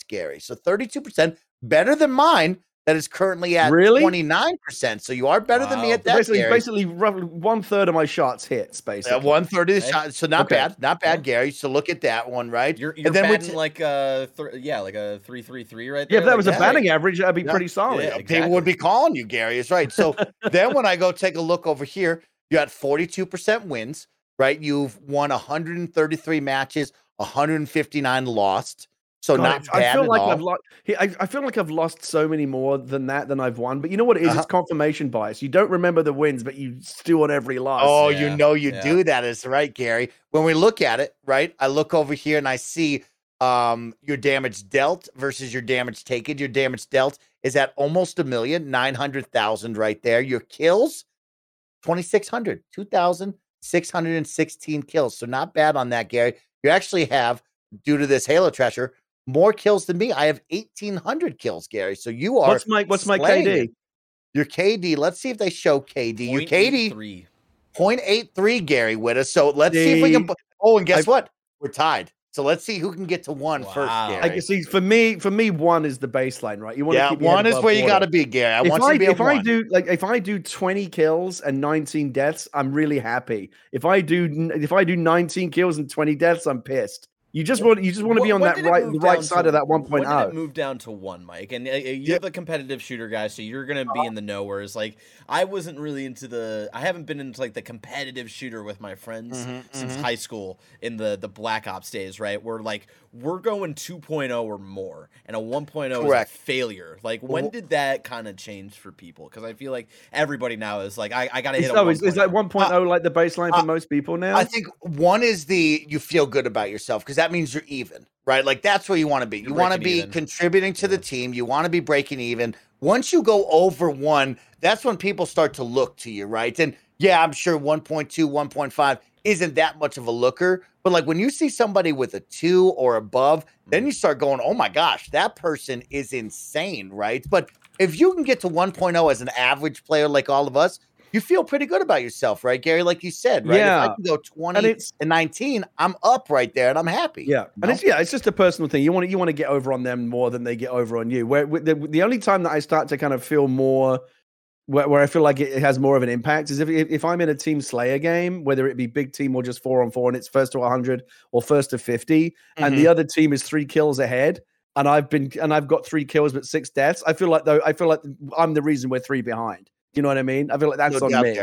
Gary. So 32% better than mine that is currently at Really? 29%. So you are better than me at that, basically, Gary. basically roughly one third of my shots hits basically Uh, one third of the Okay. shot. So not Okay. bad. Not bad, Gary. So look at that one, right? You're, you're then batting t- like a th- yeah, like a three three three right yeah if that like was a yeah. batting average that'd be Yeah. pretty solid Yeah. People would be calling you, Gary. Is right. So then when I go take a look over here, you got 42% wins, right? You've won 133 matches, 159 lost. So God, not I bad feel at like all. I've lost. I, I feel like I've lost so many more than that than I've won. But you know what it is? Uh-huh. It's confirmation bias. You don't remember the wins, but you stew on every loss. Oh, Yeah, you know you yeah. do that is right, Gary. When we look at it, right? I look over here and I see um your damage dealt versus your damage taken. Your damage dealt is at almost a million nine hundred thousand right there. Your kills 2600, 2616 kills. So not bad on that, Gary. You actually have due to this Halo tracker more kills than me. I have 1800 kills, Gary. So you are what's my what's my KD? it. your KD. Let's see if they show KD. Your KD 0.83. 0.83 Gary with us. So let's see if we can. Oh, and guess I- what? We're tied. So let's see who can get to one first, Wow. Gary. I can see for me for me one is the baseline, right? You want yeah, to keep your one is above where you got to be, Gary. I if want I, you to be if at I one. do like if I do 20 kills and 19 deaths, I'm really happy. If I do if I do 19 kills and 20 deaths, I'm pissed. You just want you just want to be on that right the right side to- of that When did it move down to one, Mike? And uh, uh, you're Yeah. the competitive shooter guy, so you're gonna be in the know. Whereas, like, I wasn't really into the. I haven't been into like the competitive shooter with my friends Mhm, since mhm. high school in the the Black Ops days. Right, where like we're going 2.0 or more, and a 1.0 is a failure. Like, when Well- did that kind of change for people? Because I feel like everybody now is like, I, I gotta Is, hit. a oh, is, is that 1.0. 1.0 like the baseline for uh, most people now? I think one is the you feel good about yourself because that means you're even, right? Like that's where you want to be. You You're want to be even. contributing to the team. You want to be breaking even. Once you go over one, that's when people start to look to you, right? And yeah, I'm sure 1.2, 1.5 isn't that much of a looker, but like when you see somebody with a two or above, then mm-hmm. you start going, oh my gosh, that person is insane, right? But if you can get to 1.0 as an average player like all of us, you feel pretty good about yourself, right, Gary? Like you said, right? If I Yeah. can go 20 and and 19, I'm up right there and I'm happy. Yeah, you and it's yeah, it's just a personal thing. You want to you want to get over on them more than they get over on you. Where the, the only time that I start to kind of feel more, where, where I feel like it, has more of an impact, is if if I'm in a team Slayer game, whether it be big team or just four on four, and it's first to 100 or first to 50, and Mm-hmm. the other team is three kills ahead, and I've been and I've got three kills but six deaths. I feel like though I feel like I'm the reason we're three behind. You know what I mean? I feel like that's No on me.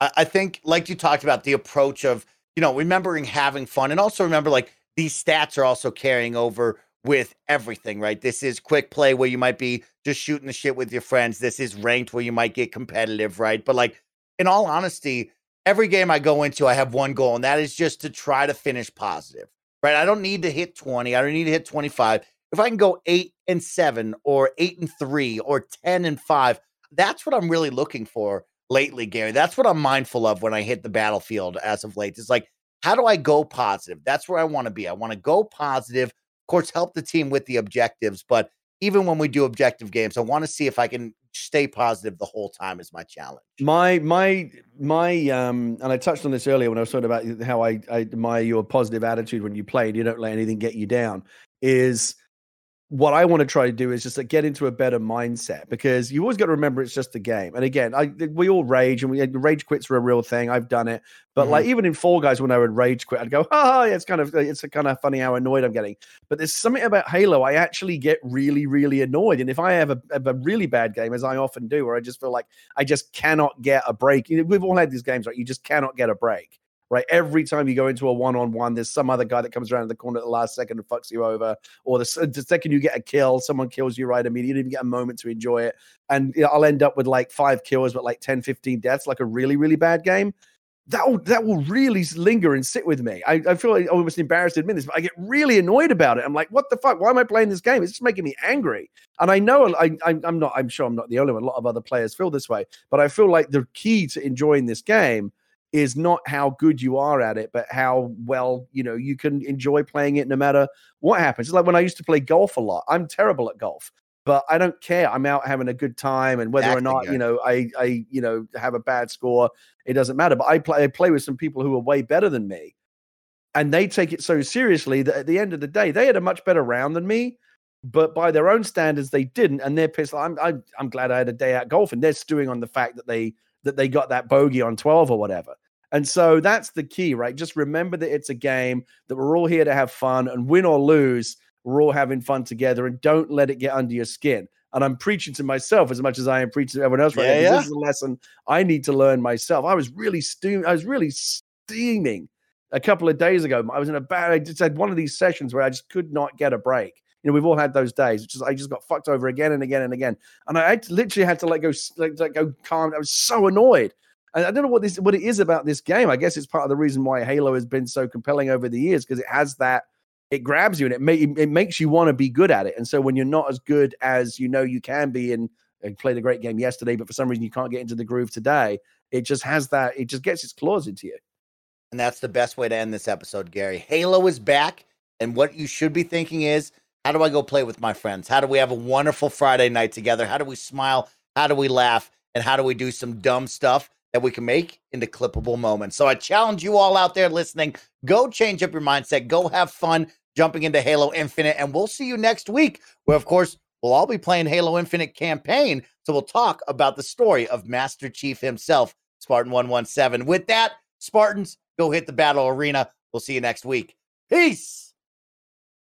I, I think, like you talked about, the approach of you know remembering having fun, and also remember like these stats are also carrying over with everything, right? This is quick play where you might be just shooting the shit with your friends. This is ranked where you might get competitive, right? But like in all honesty, every game I go into, I have one goal, and that is just to try to finish positive, right? I don't need to hit 20. I don't need to hit 25. If I can go eight and seven or eight and three or 10 and five, that's what I'm really looking for lately, Gary. That's what I'm mindful of when I hit the battlefield as of late. It's like, how do I go positive? That's where I want to be. I want to go positive. Of course, help the team with the objectives, but even when we do objective games, I want to see if I can stay positive the whole time is my challenge. My my my um and I touched on this earlier when I was talking about how I, I admire your positive attitude when you play and you don't let anything get you down is what I want to try to do is just like get into a better mindset because you always got to remember it's just a game. And again, I we all rage and we rage quits are a real thing. I've done it, but mm-hmm. like even in Fall Guys, when I would rage quit, I'd go, "Oh, yeah, it's kind of it's kind of funny how annoyed I'm getting." But there's something about Halo I actually get really, really annoyed. And if I have a, have a really bad game, as I often do, where I just feel like I just cannot get a break. We've all had these games, right? You just cannot get a break right? Every time you go into a one on one, there's some other guy that comes around the corner at the last second and fucks you over. Or the, the second you get a kill, someone kills you right immediately. You even get a moment to enjoy it. And you know, I'll end up with like five kills, but like 10, 15 deaths, like a really, really bad game. That will, that will really linger and sit with me. I, I feel like almost embarrassed to admit this, but I get really annoyed about it. I'm like, what the fuck? Why am I playing this game? It's just making me angry. And I know I, I, I'm not, I'm sure I'm not the only one. A lot of other players feel this way, but I feel like the key to enjoying this game is not how good you are at it, but how well you know you can enjoy playing it no matter what happens. It's like when I used to play golf a lot. I'm terrible at golf, but I don't care. I'm out having a good time, and whether exactly, or not you know I I you know have a bad score, it doesn't matter. But I play I play with some people who are way better than me, and they take it so seriously that at the end of the day, they had a much better round than me. But by their own standards, they didn't, and they're pissed. I'm I'm, I'm glad I had a day out golfing. They're stewing on the fact that they that they got that bogey on 12 or whatever. And so that's the key, right? Just remember that it's a game, that we're all here to have fun, and win or lose, we're all having fun together, and don't let it get under your skin. And I'm preaching to myself as much as I am preaching to everyone else right yeah, yeah. This is a lesson I need to learn myself. I was really steaming, I was really steaming a couple of days ago. I was in a bad, I just had one of these sessions where I just could not get a break. You know, we've all had those days. Just I just got fucked over again and again and again, and I literally had to let go, let, let go calm. I was so annoyed I don't know what this what it is about this game. I guess it's part of the reason why Halo has been so compelling over the years because it has that it grabs you and it may, it makes you want to be good at it. And so when you're not as good as you know you can be, and you played a great game yesterday, but for some reason you can't get into the groove today, it just has that. It just gets its claws into you. And that's the best way to end this episode, Gary. Halo is back, and what you should be thinking is, how do I go play with my friends? How do we have a wonderful Friday night together? How do we smile? How do we laugh? And how do we do some dumb stuff that we can make into clippable moments. So I challenge you all out there listening, go change up your mindset, go have fun jumping into Halo Infinite, and we'll see you next week, where of course we'll all be playing Halo Infinite campaign. So we'll talk about the story of Master Chief himself, Spartan 117. With that, Spartans, go hit the battle arena. We'll see you next week. Peace.